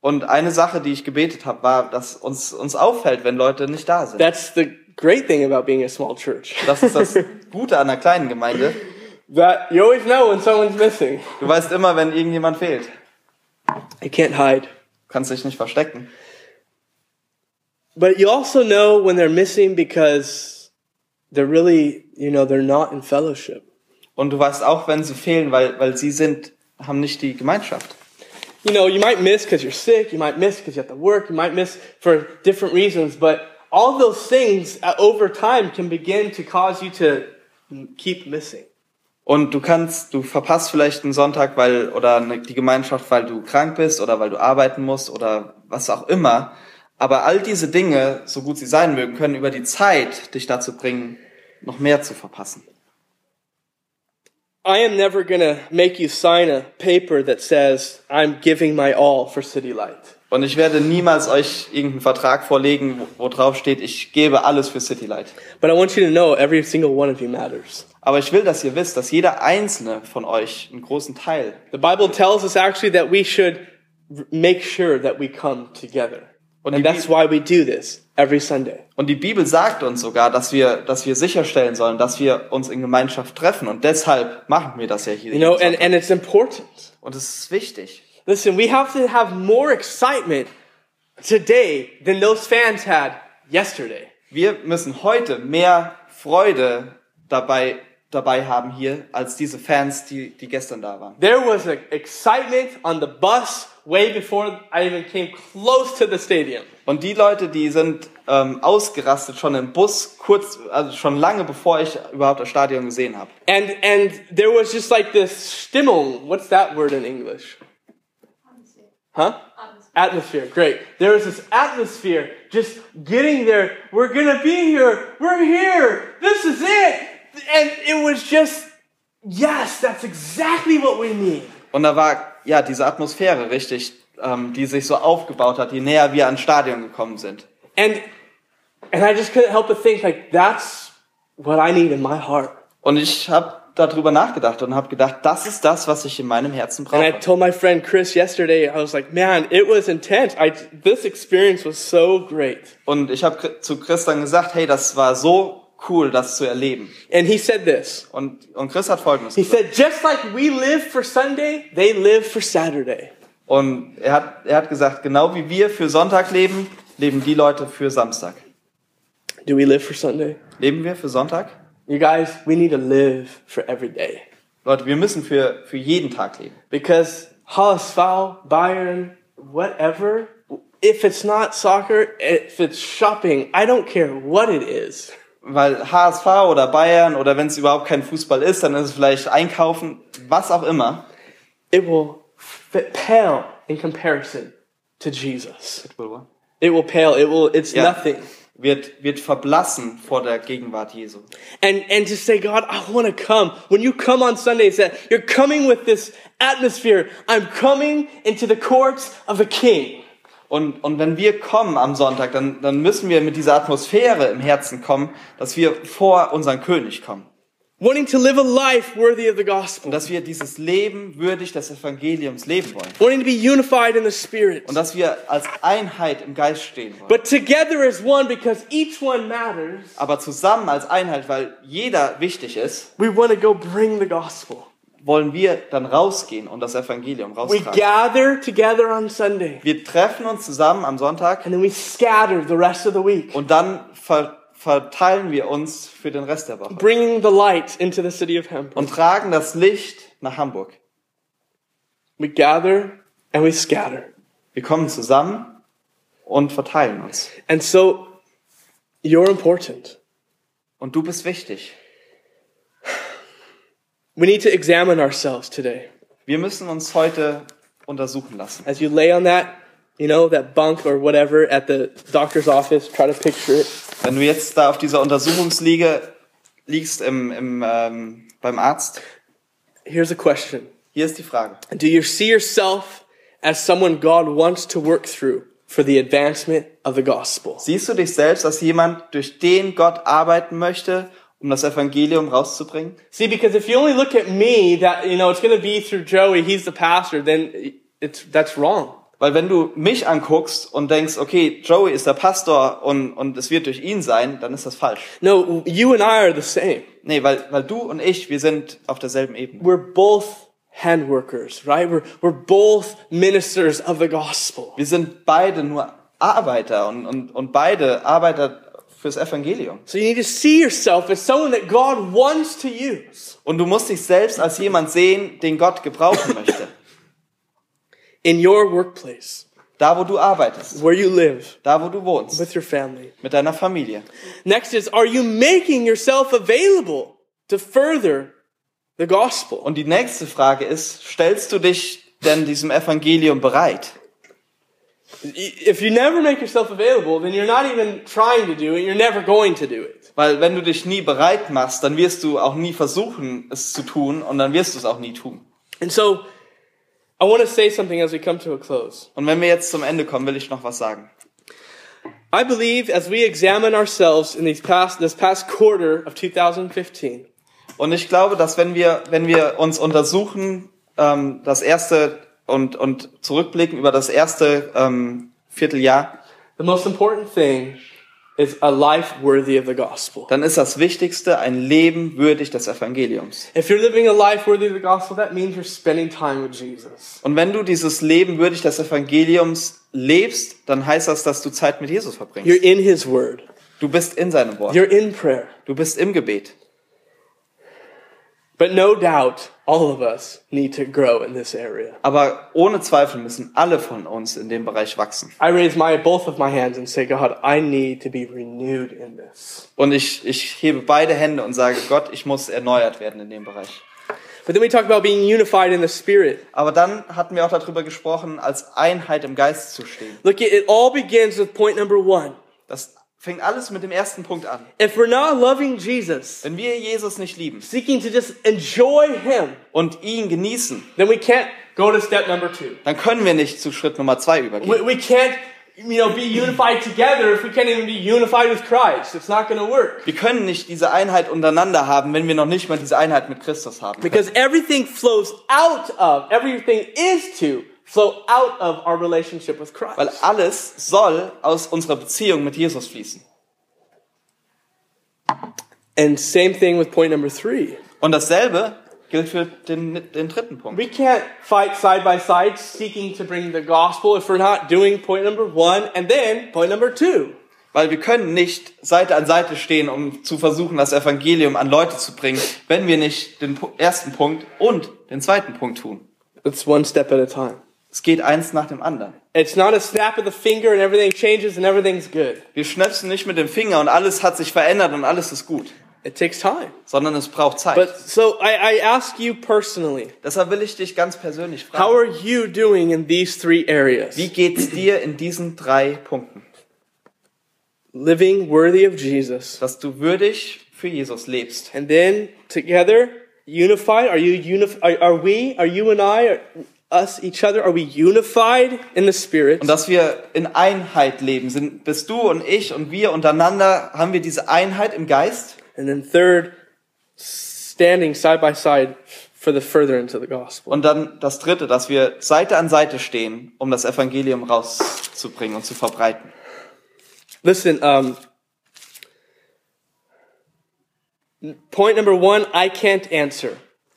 Und eine Sache, die ich gebetet habe, war, dass uns, uns auffällt, wenn Leute nicht da sind. That's the great thing about being a small church. Das ist das Gute an einer kleinen Gemeinde. That you always know when someone's missing. Du weißt immer, wenn irgendjemand fehlt. You can't hide. Kannst dich nicht verstecken. But you also know when they're missing because they're really, you know, they're not in fellowship. Und du weißt auch, wenn sie fehlen, weil, weil sie sind, haben nicht die Gemeinschaft. You know, you might miss because you're sick, you might miss because you have to work, you might miss for different reasons, but all those things uh, over time can begin to cause you to keep missing. Und du kannst, du verpasst vielleicht einen Sonntag, weil, oder die Gemeinschaft, weil du krank bist oder weil du arbeiten musst oder was auch immer. Aber all diese Dinge, so gut sie sein mögen, können über die Zeit dich dazu bringen, noch mehr zu verpassen. I am never gonna make you sign a paper that says, I'm giving my all for City Light. Und ich werde niemals euch irgendeinen Vertrag vorlegen, wo, wo drauf steht, ich gebe alles für City Light. But I want you to know every single one of you matters. Aber ich will, dass ihr wisst, dass jeder einzelne von euch einen großen Teil. The Bible tells us actually that we should make sure that we come together. Und And die, that's why we do this every Sunday. und die Bibel sagt uns sogar, dass wir, dass wir sicherstellen sollen, dass wir uns in Gemeinschaft treffen. Und deshalb machen wir das ja hier. You know, and, and it's important. und es ist wichtig. Listen, we have to have more excitement today than those fans had yesterday. Wir müssen heute mehr Freude dabei, dabei haben hier, als diese Fans, die, die gestern da waren. There was excitement on the bus way before I even came close to the stadium. Und die Leute, die sind ähm, ausgerastet schon im Bus, kurz, also schon lange bevor ich überhaupt das Stadion gesehen habe. And and there was just like this Stimmung. What's that word in English? Huh? Atmosphere. Great. There was this atmosphere just getting there. We're gonna be here. We're here. This is it. And it was just, yes, that's exactly what we need. Und da war ja diese Atmosphäre richtig, ähm, die sich so aufgebaut hat, je näher wir ans Stadion gekommen sind. And and I just couldn't help but think like that's what I need in my heart. Und ich habe darüber nachgedacht und habe gedacht, das ist das, was ich in meinem Herzen And I brauche. told my friend Chris yesterday, I was like, man, it was intense. I this experience was so great. Und ich habe zu Chris dann gesagt, hey, das war so cool, das zu erleben. And he said this. Und, und Chris hat Folgendes He gesagt. said, just like we live for Sunday, they live for Saturday. Und er hat, er hat gesagt, genau wie wir für Sonntag leben, leben die Leute für Samstag. Do we live for Sunday? Leben wir für Sonntag? You guys, we need to live for every day. Leute, wir müssen für, für jeden Tag leben. Because HSV, Bayern, whatever, if it's not soccer, if it's shopping, I don't care what it is. Weil HSV oder Bayern oder wenn es überhaupt kein Fußball ist, dann ist es vielleicht Einkaufen, was auch immer. It will pale in comparison to Jesus. It will pale. It will. It's Ja. nothing. Wird, wird verblassen vor der Gegenwart Jesu. And and to say, God, I want to come. When you come on Sundays, that you're coming with this atmosphere. I'm coming into the courts of a king. Und, und wenn wir kommen am Sonntag, dann, dann müssen wir mit dieser Atmosphäre im Herzen kommen, dass wir vor unseren König kommen. Wanting to live a life worthy of the Und gospel. dass wir dieses Leben würdig des Evangeliums leben wollen. Wanting to be unified in the spirit. Und dass wir als Einheit im Geist stehen wollen. But together as one because each one matters. Aber zusammen als Einheit, weil jeder wichtig ist, We want to go bring the gospel. wollen wir dann rausgehen und das Evangelium We raustragen. gather together on Sunday Wir treffen uns zusammen am Sonntag and then we scatter the rest of the week, und dann ver verteilen wir uns für den Rest der Woche bringing the light into the city of Hamburg. und tragen das Licht nach Hamburg. We gather and we scatter. Wir kommen zusammen und verteilen uns. And so you're important. Und du bist wichtig. We need to examine ourselves today. Wir müssen uns heute untersuchen lassen. As you lay on that, you know, that bunk or whatever at the doctor's office, try to picture it. Wenn du jetzt da auf dieser Untersuchungsliege liegst im, im, ähm, beim Arzt, Here's a question. hier ist die Frage. Do you see yourself as someone God wants to work through for the advancement of the gospel? Siehst du dich selbst als jemand, durch den Gott arbeiten möchte, um das Evangelium rauszubringen? See, because if you only look at me, that, you know, it's going to be through Joey, he's the pastor, then it's, that's wrong. Weil wenn du mich anguckst und denkst, okay, Joey ist der Pastor und, und es wird durch ihn sein, dann ist das falsch. No, you and I are the same. Nee, weil, weil du und ich, wir sind auf derselben Ebene. We're both hand workers, right? We're, we're both ministers of the gospel. Wir sind beide nur Arbeiter und, und, und beide Arbeiter fürs Evangelium. So you need to see yourself as someone that God wants to use Und du musst dich selbst als jemand sehen, den Gott gebrauchen möchte. in your workplace, Da, wo du arbeitest, where you live, da, wo du wohnst, with your family. mit deiner Familie. Next is, are you making yourself available to further the gospel? Und die nächste Frage ist, stellst du dich denn diesem Evangelium bereit? If you never make yourself available, then you're not even trying to do it. You're never going to do it. Weil wenn du dich nie bereit machst, dann wirst du auch nie versuchen, es zu tun und dann wirst du es auch nie tun. And so, I want to say something as we come to a close. Und wenn wir jetzt zum Ende kommen, will ich noch was sagen. I believe as we examine ourselves in these past, this past quarter of 2015, Und ich glaube, dass wenn wir, wenn wir uns untersuchen, ähm, das erste und, und zurückblicken über das erste ähm, Vierteljahr, the most important thing is a life worthy of the gospel. dann ist das Wichtigste ein Leben würdig des Evangeliums. If you're living a life worthy of the gospel, that means you're spending time with Jesus. Und wenn du dieses Leben würdig des Evangeliums lebst, dann heißt das, dass du Zeit mit Jesus You're verbringst. in His Word. Du bist in seinem Wort. You're in prayer. Du bist im Gebet. But no doubt, all of us need to grow in this area. Aber ohne Zweifel müssen alle von uns in dem Bereich wachsen. I raise my both of my hands and say, God, I need to be renewed in this. Und ich, ich hebe beide Hände und sage, Gott, ich muss erneuert werden in dem Bereich. But then we talk about being unified in the Spirit. Aber dann hatten wir auch darüber gesprochen, als Einheit im Geist zu stehen. Look, it all begins with point number one. Das fängt alles mit dem ersten Punkt an. If we're not loving Jesus, Wenn wir Jesus nicht lieben seeking to just enjoy Him, und ihn genießen, then we can't go to step number two. dann können wir nicht zu Schritt Nummer zwei We, übergehen. we can't, you know, be unified together if we can't even be unified with Christ. It's not going to work. Wir können nicht diese Einheit untereinander haben, wenn wir noch nicht mal diese Einheit mit Christus haben. Because everything flows out of, everything is to flow out of our relationship with Christ. Weil alles soll aus unserer Beziehung mit Jesus fließen. And same thing with point number three. Und dasselbe gilt für den, den dritten Punkt. We can't fight side by side seeking to bring the gospel if we're not doing point number one and then point number two. Weil wir können nicht Seite an Seite stehen, um zu versuchen, das Evangelium an Leute zu bringen, wenn wir nicht den ersten Punkt und den zweiten Punkt tun. It's one step at a time. Es geht eins nach dem anderen. It's not a snap of the finger and everything changes and everything's good. Wir schnäpsen nicht mit dem Finger und alles hat sich verändert und alles ist gut, It takes time. sondern es braucht Zeit. But so I, I ask you personally, Deshalb will ich dich ganz persönlich how fragen, are you doing in these three areas? wie geht's dir in diesen drei Punkten? Living worthy of Jesus. Dass du würdig für Jesus lebst. And then together, unified. Are you unif- are, are we, are you and I, are us, each other, are we unified in the Spirit? Und dass wir in Einheit leben. Sind, bist du und ich und wir untereinander, haben wir diese Einheit im Geist? And then third, standing side by side for the furtherance of the gospel. Und dann das dritte, dass wir Seite an Seite stehen, um das Evangelium rauszubringen und zu verbreiten. Listen, um, point number one, I can't answer.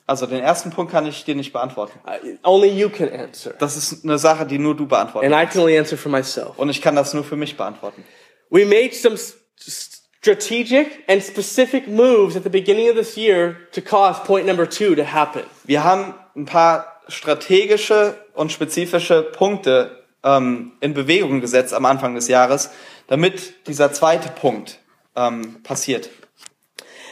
Also den ersten Punkt kann ich dir nicht beantworten. Only you can answer. Das ist eine Sache, die nur du beantworten And I kannst. can only answer for myself. Und ich kann das nur für mich beantworten. We made some strategic and specific moves at the beginning of this year to cause point number two to happen. Wir haben ein paar strategische und spezifische Punkte ähm, in Bewegung gesetzt am Anfang des Jahres, damit dieser zweite Punkt ähm, passiert.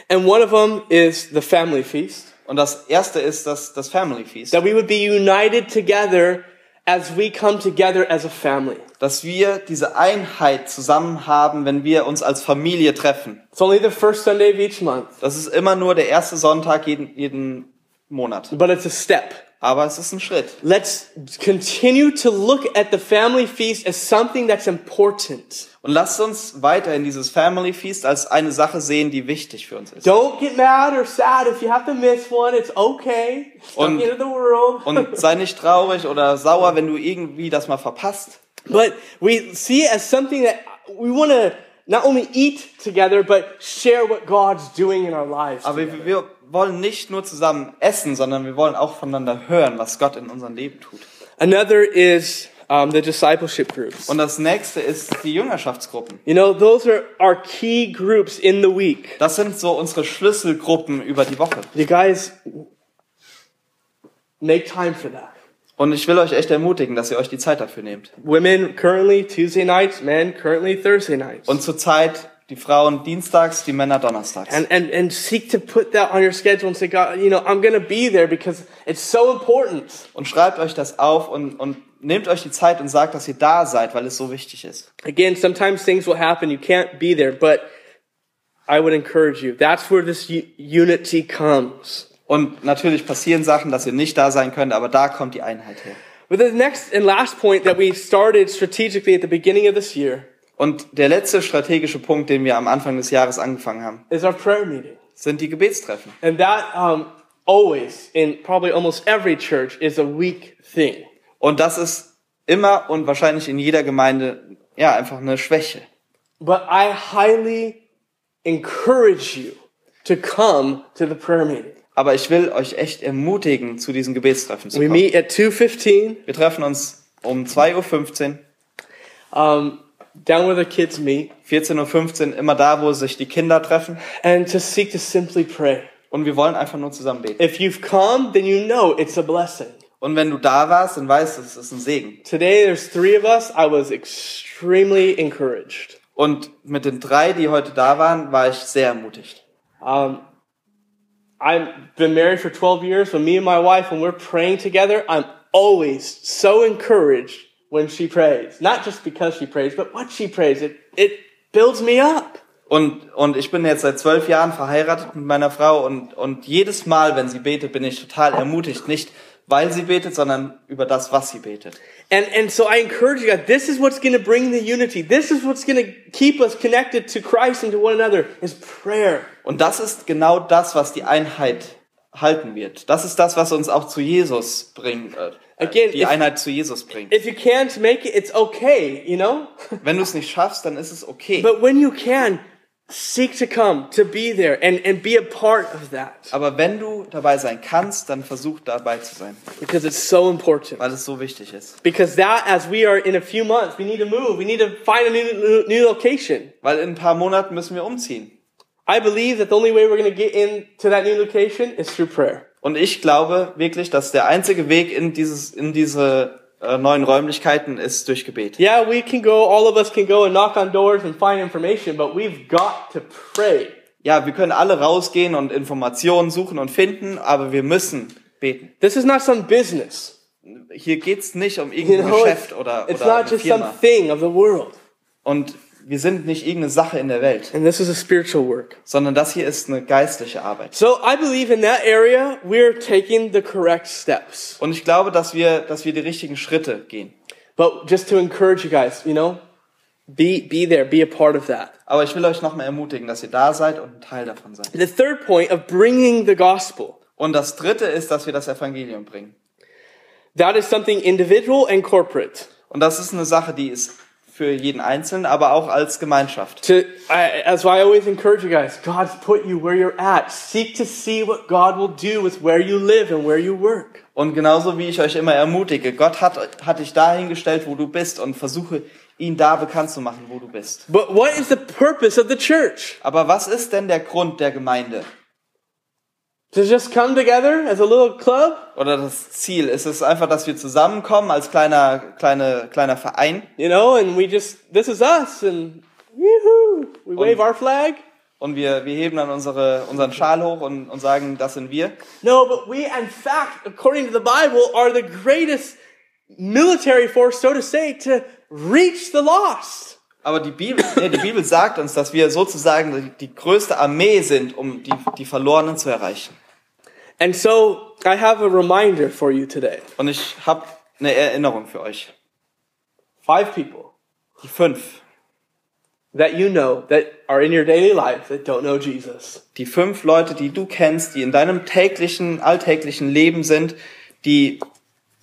And one of them is the family feast. Und das erste ist das, das Family Feast. That we would be united together as we come together as a family. Dass wir diese Einheit zusammen haben, wenn wir uns als Familie treffen. It's only the first Sunday of each month, Das ist immer nur der erste Sonntag jeden, jeden Monat. but it's a step. Aber es ist ein Schritt. Let's continue to look at the family feast as something that's important. Und lasst uns weiter in dieses Family Feast als eine Sache sehen, die wichtig für uns ist. Don't get mad or sad if you have to miss one. It's okay. It's Und- the the world. Und sei nicht traurig oder sauer, wenn du irgendwie das mal verpasst. But we see it as something that we want to not only eat together, but share what God's doing in our lives. Aber wir, wir wollen nicht nur zusammen essen, sondern wir wollen auch voneinander hören, was Gott in unserem Leben tut. Another is um, the discipleship groups. Und das nächste ist die Jüngerschaftsgruppen. You know, those are our key groups in the week. Das sind so unsere Schlüsselgruppen über die Woche. You guys make time for that. Und ich will euch echt ermutigen, dass ihr euch die Zeit dafür nehmt. Women currently Tuesday nights, men currently Thursday nights. Und zurzeit die Frauen dienstags, die Männer donnerstags. and, and, and seek to put that on your schedule and say, God, you know, I'm going to be there because it's so important. Und schreibt euch das auf und, und nehmt euch die Zeit und sagt, dass ihr da seid, weil es so wichtig ist. Again, sometimes things will happen. You can't be there, but I would encourage you. That's where this unity comes. Und natürlich passieren Sachen, dass ihr nicht da sein könnt, aber da kommt die Einheit her. But the next and last point that we started strategically at the beginning of this year Und der letzte strategische Punkt, den wir am Anfang des Jahres angefangen haben, is our prayer meeting. sind die Gebetstreffen. And that um, always, in probably almost every church, is a weak thing. Und das ist immer und wahrscheinlich in jeder Gemeinde ja einfach eine Schwäche. But I highly encourage you to come to the prayer meeting. Aber ich will euch echt ermutigen, zu diesen Gebetstreffen zu We kommen. meet at 2.15 Wir treffen uns um 2.15 Uhr, um, down where the kids meet, 14.15 Uhr, immer da, wo sich die Kinder treffen. and to seek to simply pray. Und wir wollen einfach nur zusammen beten. If you've come, then you know it's a blessing. Und wenn du da warst, dann weißt du, es ist ein Segen. Today, there's three of us. I was extremely encouraged. Und mit den drei, die heute da waren, war ich sehr ermutigt. Um, I've been married for 12 years. When me and my wife, when we're praying together, I'm always so encouraged when she prays. Not just because she prays, but what she prays. It, it builds me up. Und, und ich bin jetzt seit zwölf Jahren verheiratet mit meiner Frau und, und jedes Mal, wenn sie betet, bin ich total ermutigt. Nicht, weil sie betet, sondern über das, was sie betet. And, and so I encourage you guys, this is what's going to bring the unity. This is what's going to keep us connected to Christ and to one another is prayer. Und das ist genau das, was die Einheit halten wird. Das ist das, was uns auch zu Jesus bringt. Äh, Again, die if- Einheit zu Jesus bringt. If you can't make it, it's okay, you know? Wenn du es nicht schaffst, dann ist es okay. But when you can, seek to come, to be there, and, and be a part of that Aber wenn du dabei sein kannst, dann versuch dabei zu sein, because it's so important. weil es so wichtig ist. Because that, as we are in a few months, we need to move. We need to find a new, new location. Weil in ein paar Monaten müssen wir umziehen. I believe that the only way we're going to get into that new location is through prayer. Und ich glaube wirklich, dass der einzige Weg in dieses, in diese äh, neuen Räumlichkeiten ist durch Gebet. Yeah, we can go, all of us can go and knock on doors and find information, but we've got to pray. Ja, wir können alle rausgehen und Informationen suchen und finden, aber wir müssen beten. This is not some business. Hier geht's nicht um You irgendein know, Geschäft it's, oder, it's oder not eine just some Firma. thing of the world. Und wir sind nicht irgendeine Sache in der Welt, And this is a spiritual work. sondern das hier ist eine geistliche Arbeit. So I believe in that area, we're taking the correct steps. Und ich glaube, dass wir, dass wir die richtigen Schritte gehen. But just to encourage you guys, you know, be, be there, be a part of that. Aber ich will euch nochmal ermutigen, dass ihr da seid und ein Teil davon seid. The third point of bringing the gospel. Und das dritte ist, dass wir das Evangelium bringen. That is something individual and corporate. Und das ist eine Sache, die ist für jeden Einzelnen, aber auch als Gemeinschaft. To, I, why I always encourage you guys. God's put you where you're at. Seek to see what God will do with where you live and where you work. Und genauso wie ich euch immer ermutige, Gott hat, hat dich dahingestellt, wo du bist und versuche ihn da bekannt zu machen, wo du bist. But what is the purpose of the church? Aber was ist denn der Grund der Gemeinde? To just come together as a little club? Oder das Ziel? Ist es einfach, dass wir zusammenkommen als kleiner, kleine, kleiner Verein You know, and we just, this is us, and woohoo, we wave our flag? und wir, wir heben dann unsere, unseren Schal hoch und, und sagen, das sind wir? No, but we, in fact, according to the Bible, are the greatest military force, so to say, to reach the lost. Aber die Bibel, nee, die Bibel sagt uns, dass wir sozusagen die, die größte Armee sind, um die, die Verlorenen zu erreichen. And so, I have a reminder for you today. Und ich habe eine Erinnerung für euch. Five people Die fünf. that you know that are in your daily life that don't know Jesus. Die fünf Leute, die du kennst, die in deinem täglichen, alltäglichen Leben sind, die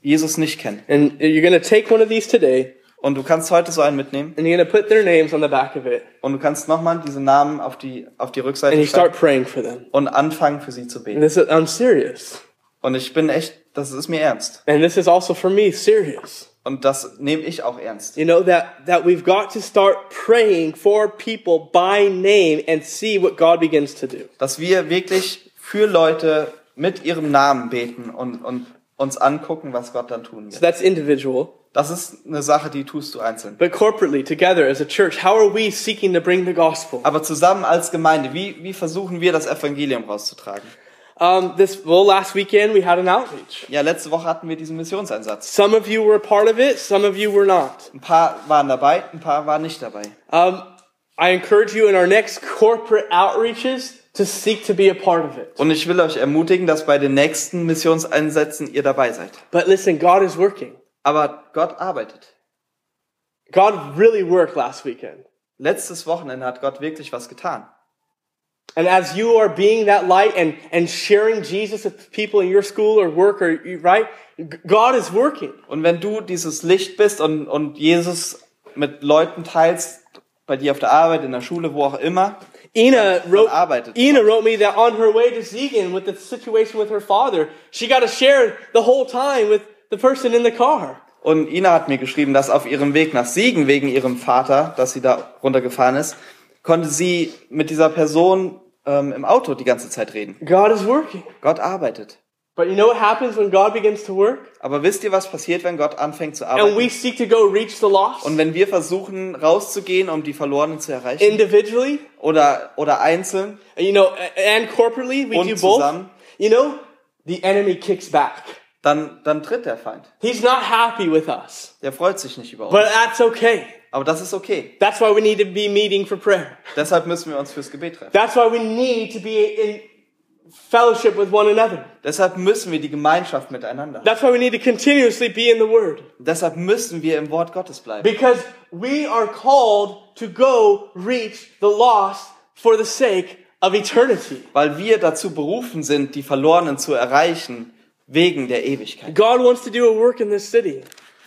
Jesus nicht kennen. And you're going to take one of these today, Und du kannst heute so einen mitnehmen and you're put their names on the back of it, und du kannst nochmal diese Namen auf die, auf die and Rückseite you start schreiben praying for them. und anfangen für sie zu And beten. this is, I'm serious. Und ich bin echt, das ist mir ernst. And this is also for me serious. Und das nehme ich auch ernst. You know, that, that we've got to start praying for people by name and see what God begins to do. Dass wir wirklich für Leute mit ihrem Namen beten und, und uns angucken, was Gott dann tun So wird. that's individual. Das ist eine Sache, die tust du einzeln. But corporately, together as a church, how are we seeking to bring the gospel? Aber zusammen als Gemeinde, wie, wie versuchen wir das Evangelium rauszutragen? Um, this, well, last weekend we had an outreach. Ja, letzte Woche hatten wir diesen Missionseinsatz. Some of you were a part of it, some of you were not. Ein paar waren dabei, ein paar waren nicht dabei. Um, I encourage you in our next corporate outreaches to seek to be a part of it. Und ich will euch ermutigen, dass bei den nächsten Missionseinsätzen ihr dabei seid. But listen, God is working. Aber Gott arbeitet. God really worked last weekend. Letztes Wochenende hat Gott wirklich was getan. And as you are being that light and, and sharing Jesus with people in your school or work or, right? God is working. Und wenn du dieses Licht bist und, und Jesus mit Leuten teilst, bei dir auf der Arbeit, in der Schule, wo auch immer, Ina wrote. Ina wrote me that on her way to Ziegen with the situation with her father, she got to share the whole time with the person in the car. Und Ina hat mir geschrieben, dass auf ihrem Weg nach Siegen wegen ihrem Vater, dass sie da runtergefahren ist, konnte sie mit dieser Person ähm, im Auto die ganze Zeit reden. God is working. Gott arbeitet. But you know what happens when God begins to work? Aber wisst ihr, was passiert, wenn Gott anfängt zu And we arbeiten? seek to go reach the lost Und wenn wir versuchen, rauszugehen, um die Verlorenen zu erreichen, individually, oder, oder einzeln, you know, and corporately, we Und do both. zusammen. You know, the enemy kicks back. Dann, dann tritt der Feind. He's not happy with us. Der freut sich nicht über But uns. that's okay. Aber das ist okay. That's why we need to be meeting for prayer. Deshalb müssen wir uns fürs Gebet treffen. That's why we need to be in fellowship with one another. Deshalb müssen wir die Gemeinschaft miteinander. That's why we need to continuously be in the Word. Deshalb müssen wir im Wort Gottes bleiben. Because we are called to go reach the lost for the sake of eternity. Weil wir dazu berufen sind, die Verlorenen zu erreichen, wegen der Ewigkeit. God wants to do a work in this city.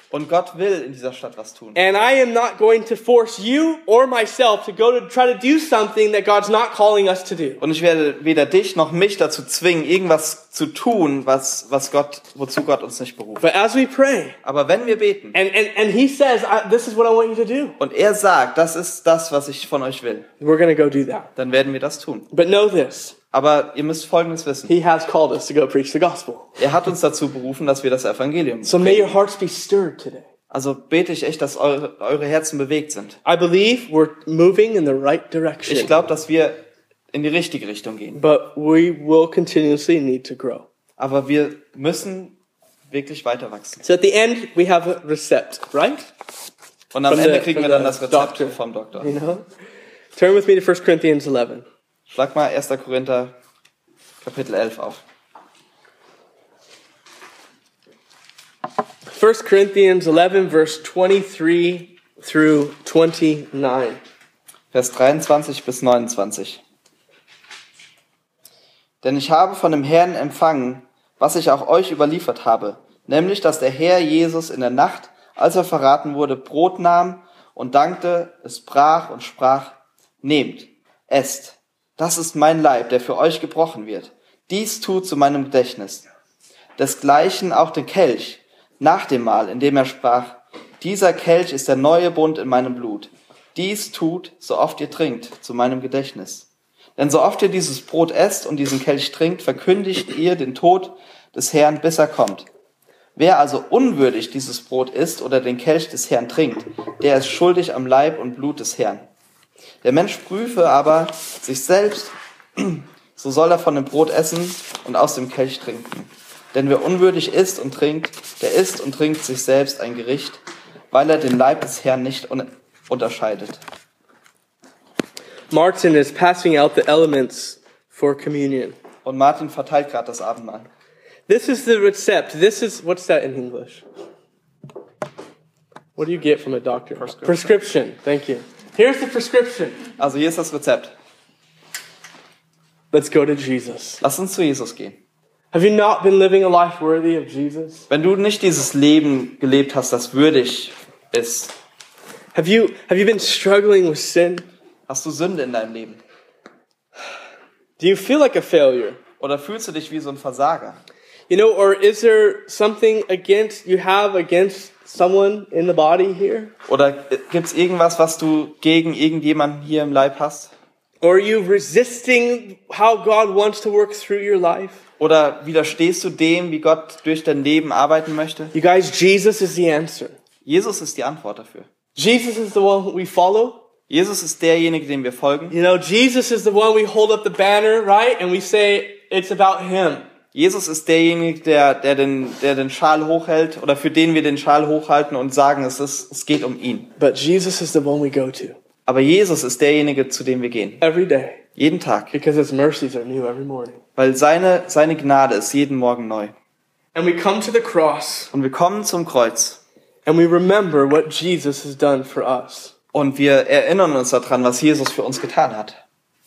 Und Gott will in dieser Stadt was tun. And I am not going to force you or myself to go to try to do something that God's not calling us to do. Und ich werde weder dich noch mich dazu zwingen, irgendwas zu tun, was, was Gott, wozu Gott uns nicht beruft. But as we pray, Aber wenn wir beten and, and, and He says, This is what I want you to do, und er sagt, das ist das, was ich von euch will, we're going to go do that. dann werden wir das tun. But know this Aber ihr müsst Folgendes wissen. He has called us to go preach the gospel. Er hat uns dazu berufen, dass wir das Evangelium. So may your hearts be stirred today. Also bete ich echt, dass eure, eure Herzen bewegt sind. I believe we're moving in the right Ich direction, glaube, dass wir in die richtige Richtung gehen. but we will continuously need to grow. Aber wir müssen wirklich weiter wachsen. So at the end, we have a recept, right? Und am From Ende the- kriegen wir dann das Rezept doctor. vom Doktor. You know? Turn with me to 1 Corinthians 11. Schlag mal 1. Korinther Kapitel 11 auf. 1 Corinthians 11, verse 23 through 29. Vers 23 bis 29. Denn ich habe von dem Herrn empfangen, was ich auch euch überliefert habe, nämlich dass der Herr Jesus in der Nacht, als er verraten wurde, Brot nahm und dankte, es brach und sprach, nehmt, esst, das ist mein Leib, der für euch gebrochen wird. Dies tut zu meinem Gedächtnis. Desgleichen auch den Kelch, nach dem Mahl, in dem er sprach, dieser Kelch ist der neue Bund in meinem Blut. Dies tut, so oft ihr trinkt, zu meinem Gedächtnis. Denn so oft ihr dieses Brot esst und diesen Kelch trinkt, verkündigt ihr den Tod des Herrn, bis er kommt. Wer also unwürdig dieses Brot isst oder den Kelch des Herrn trinkt, der ist schuldig am Leib und Blut des Herrn. Der Mensch prüfe aber sich selbst, so soll er von dem Brot essen und aus dem Kelch trinken. Denn wer unwürdig isst und trinkt, der isst und trinkt sich selbst ein Gericht, weil er den Leib des Herrn nicht un unterscheidet. Martin is passing out the elements for communion. Und Martin verteilt gerade das Abendmahl. This is the recept. This is, what's that in English? What do you get from a doctor? Prescription. Prescription. Thank you. Here's the prescription. Also hier ist das Rezept. Let's go to Jesus. Lass uns zu Jesus gehen. Have you not been living a life worthy of Jesus? Wenn du nicht dieses Leben gelebt hast, das würdig ist, Have you, have you been struggling with sin? hast du Sünde in deinem Leben. Do you feel like a failure? Oder fühlst du dich wie so ein Versager? You know, or is there something against you have against someone in the body here? Oder gibt's irgendwas, was du gegen irgendjemanden hier im Leib hast? Or are you resisting how God wants to work through your life? Oder widerstehst du dem, wie Gott durch dein Leben arbeiten möchte? You guys, Jesus is the answer. Jesus ist die Antwort dafür. Jesus is the one we follow. Jesus ist derjenige, dem wir folgen. You know, Jesus is the one we hold up the banner, right? And we say it's about him. Jesus ist derjenige, der, der, den, der den Schal hochhält oder für den wir den Schal hochhalten und sagen, es, ist, es geht um ihn. But Jesus is the one we go to Aber Jesus ist derjenige, zu dem wir gehen. every day Jeden Tag. because his mercies are new every morning. Weil seine, seine Gnade ist jeden Morgen neu. And we come to the cross Und wir kommen zum Kreuz. and we remember what Jesus has done for us, Und wir erinnern uns daran, was Jesus für uns getan hat.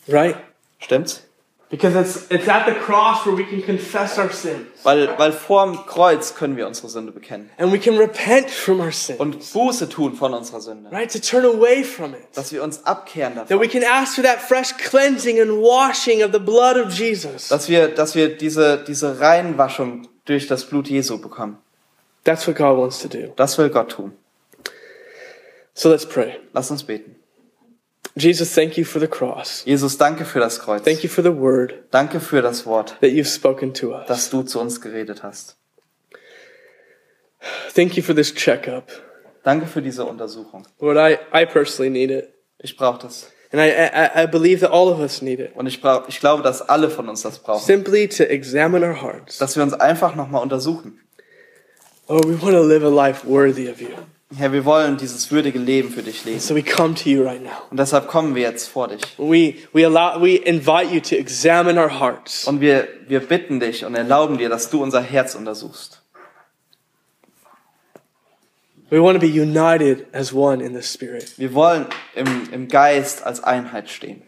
right? Stimmt's? Because it's, it's at the cross where we can confess our sins Weil, weil vorm Kreuz können wir unsere Sünde bekennen. and we can repent from our sin, Und Buße tun von unserer Sünde. right? To turn away from it. Dass wir uns abkehren That davon. we can ask for that fresh cleansing and washing of the blood of Jesus. Dass wir, dass wir diese, diese Reinwaschung durch das Blut Jesu bekommen. That's what God wants to do. Das will Gott tun. So let's pray. Lass uns beten. Jesus, thank you for the cross. Jesus, danke für das Kreuz. Thank you for the word Danke für das Wort, that you've spoken to us. das du zu uns geredet hast. Thank you for this checkup. Danke für diese Untersuchung. Lord, I, I personally need it. Ich brauche das. And I, I, I believe that all of us need it. Und ich, brauch, ich glaube, dass alle von uns das brauchen. Simply to examine our hearts. Dass wir uns einfach nochmal untersuchen. Oh, we want to live a life worthy of you. Herr, wir wollen dieses würdige Leben für dich leben. So we come to you right now. Und deshalb kommen wir jetzt vor dich. We, we allow, we invite you to examine our hearts. Und wir, wir bitten dich und erlauben dir, dass du unser Herz untersuchst. We want to be united as one in the Spirit. Wir wollen im, im Geist als Einheit stehen.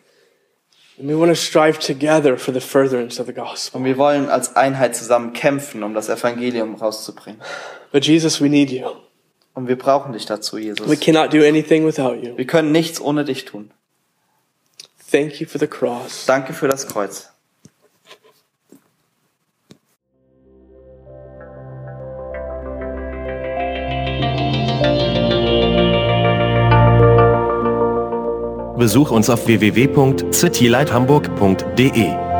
And we want to strive together for the furtherance of the gospel. Und wir wollen als Einheit zusammen kämpfen, um das Evangelium rauszubringen. But Jesus, we need you. Und wir brauchen dich dazu, We Jesus. cannot do anything without you. Wir können nichts ohne dich tun. Thank you for the cross. Danke für das Kreuz. Besuch uns auf www.citylighthamburg.de.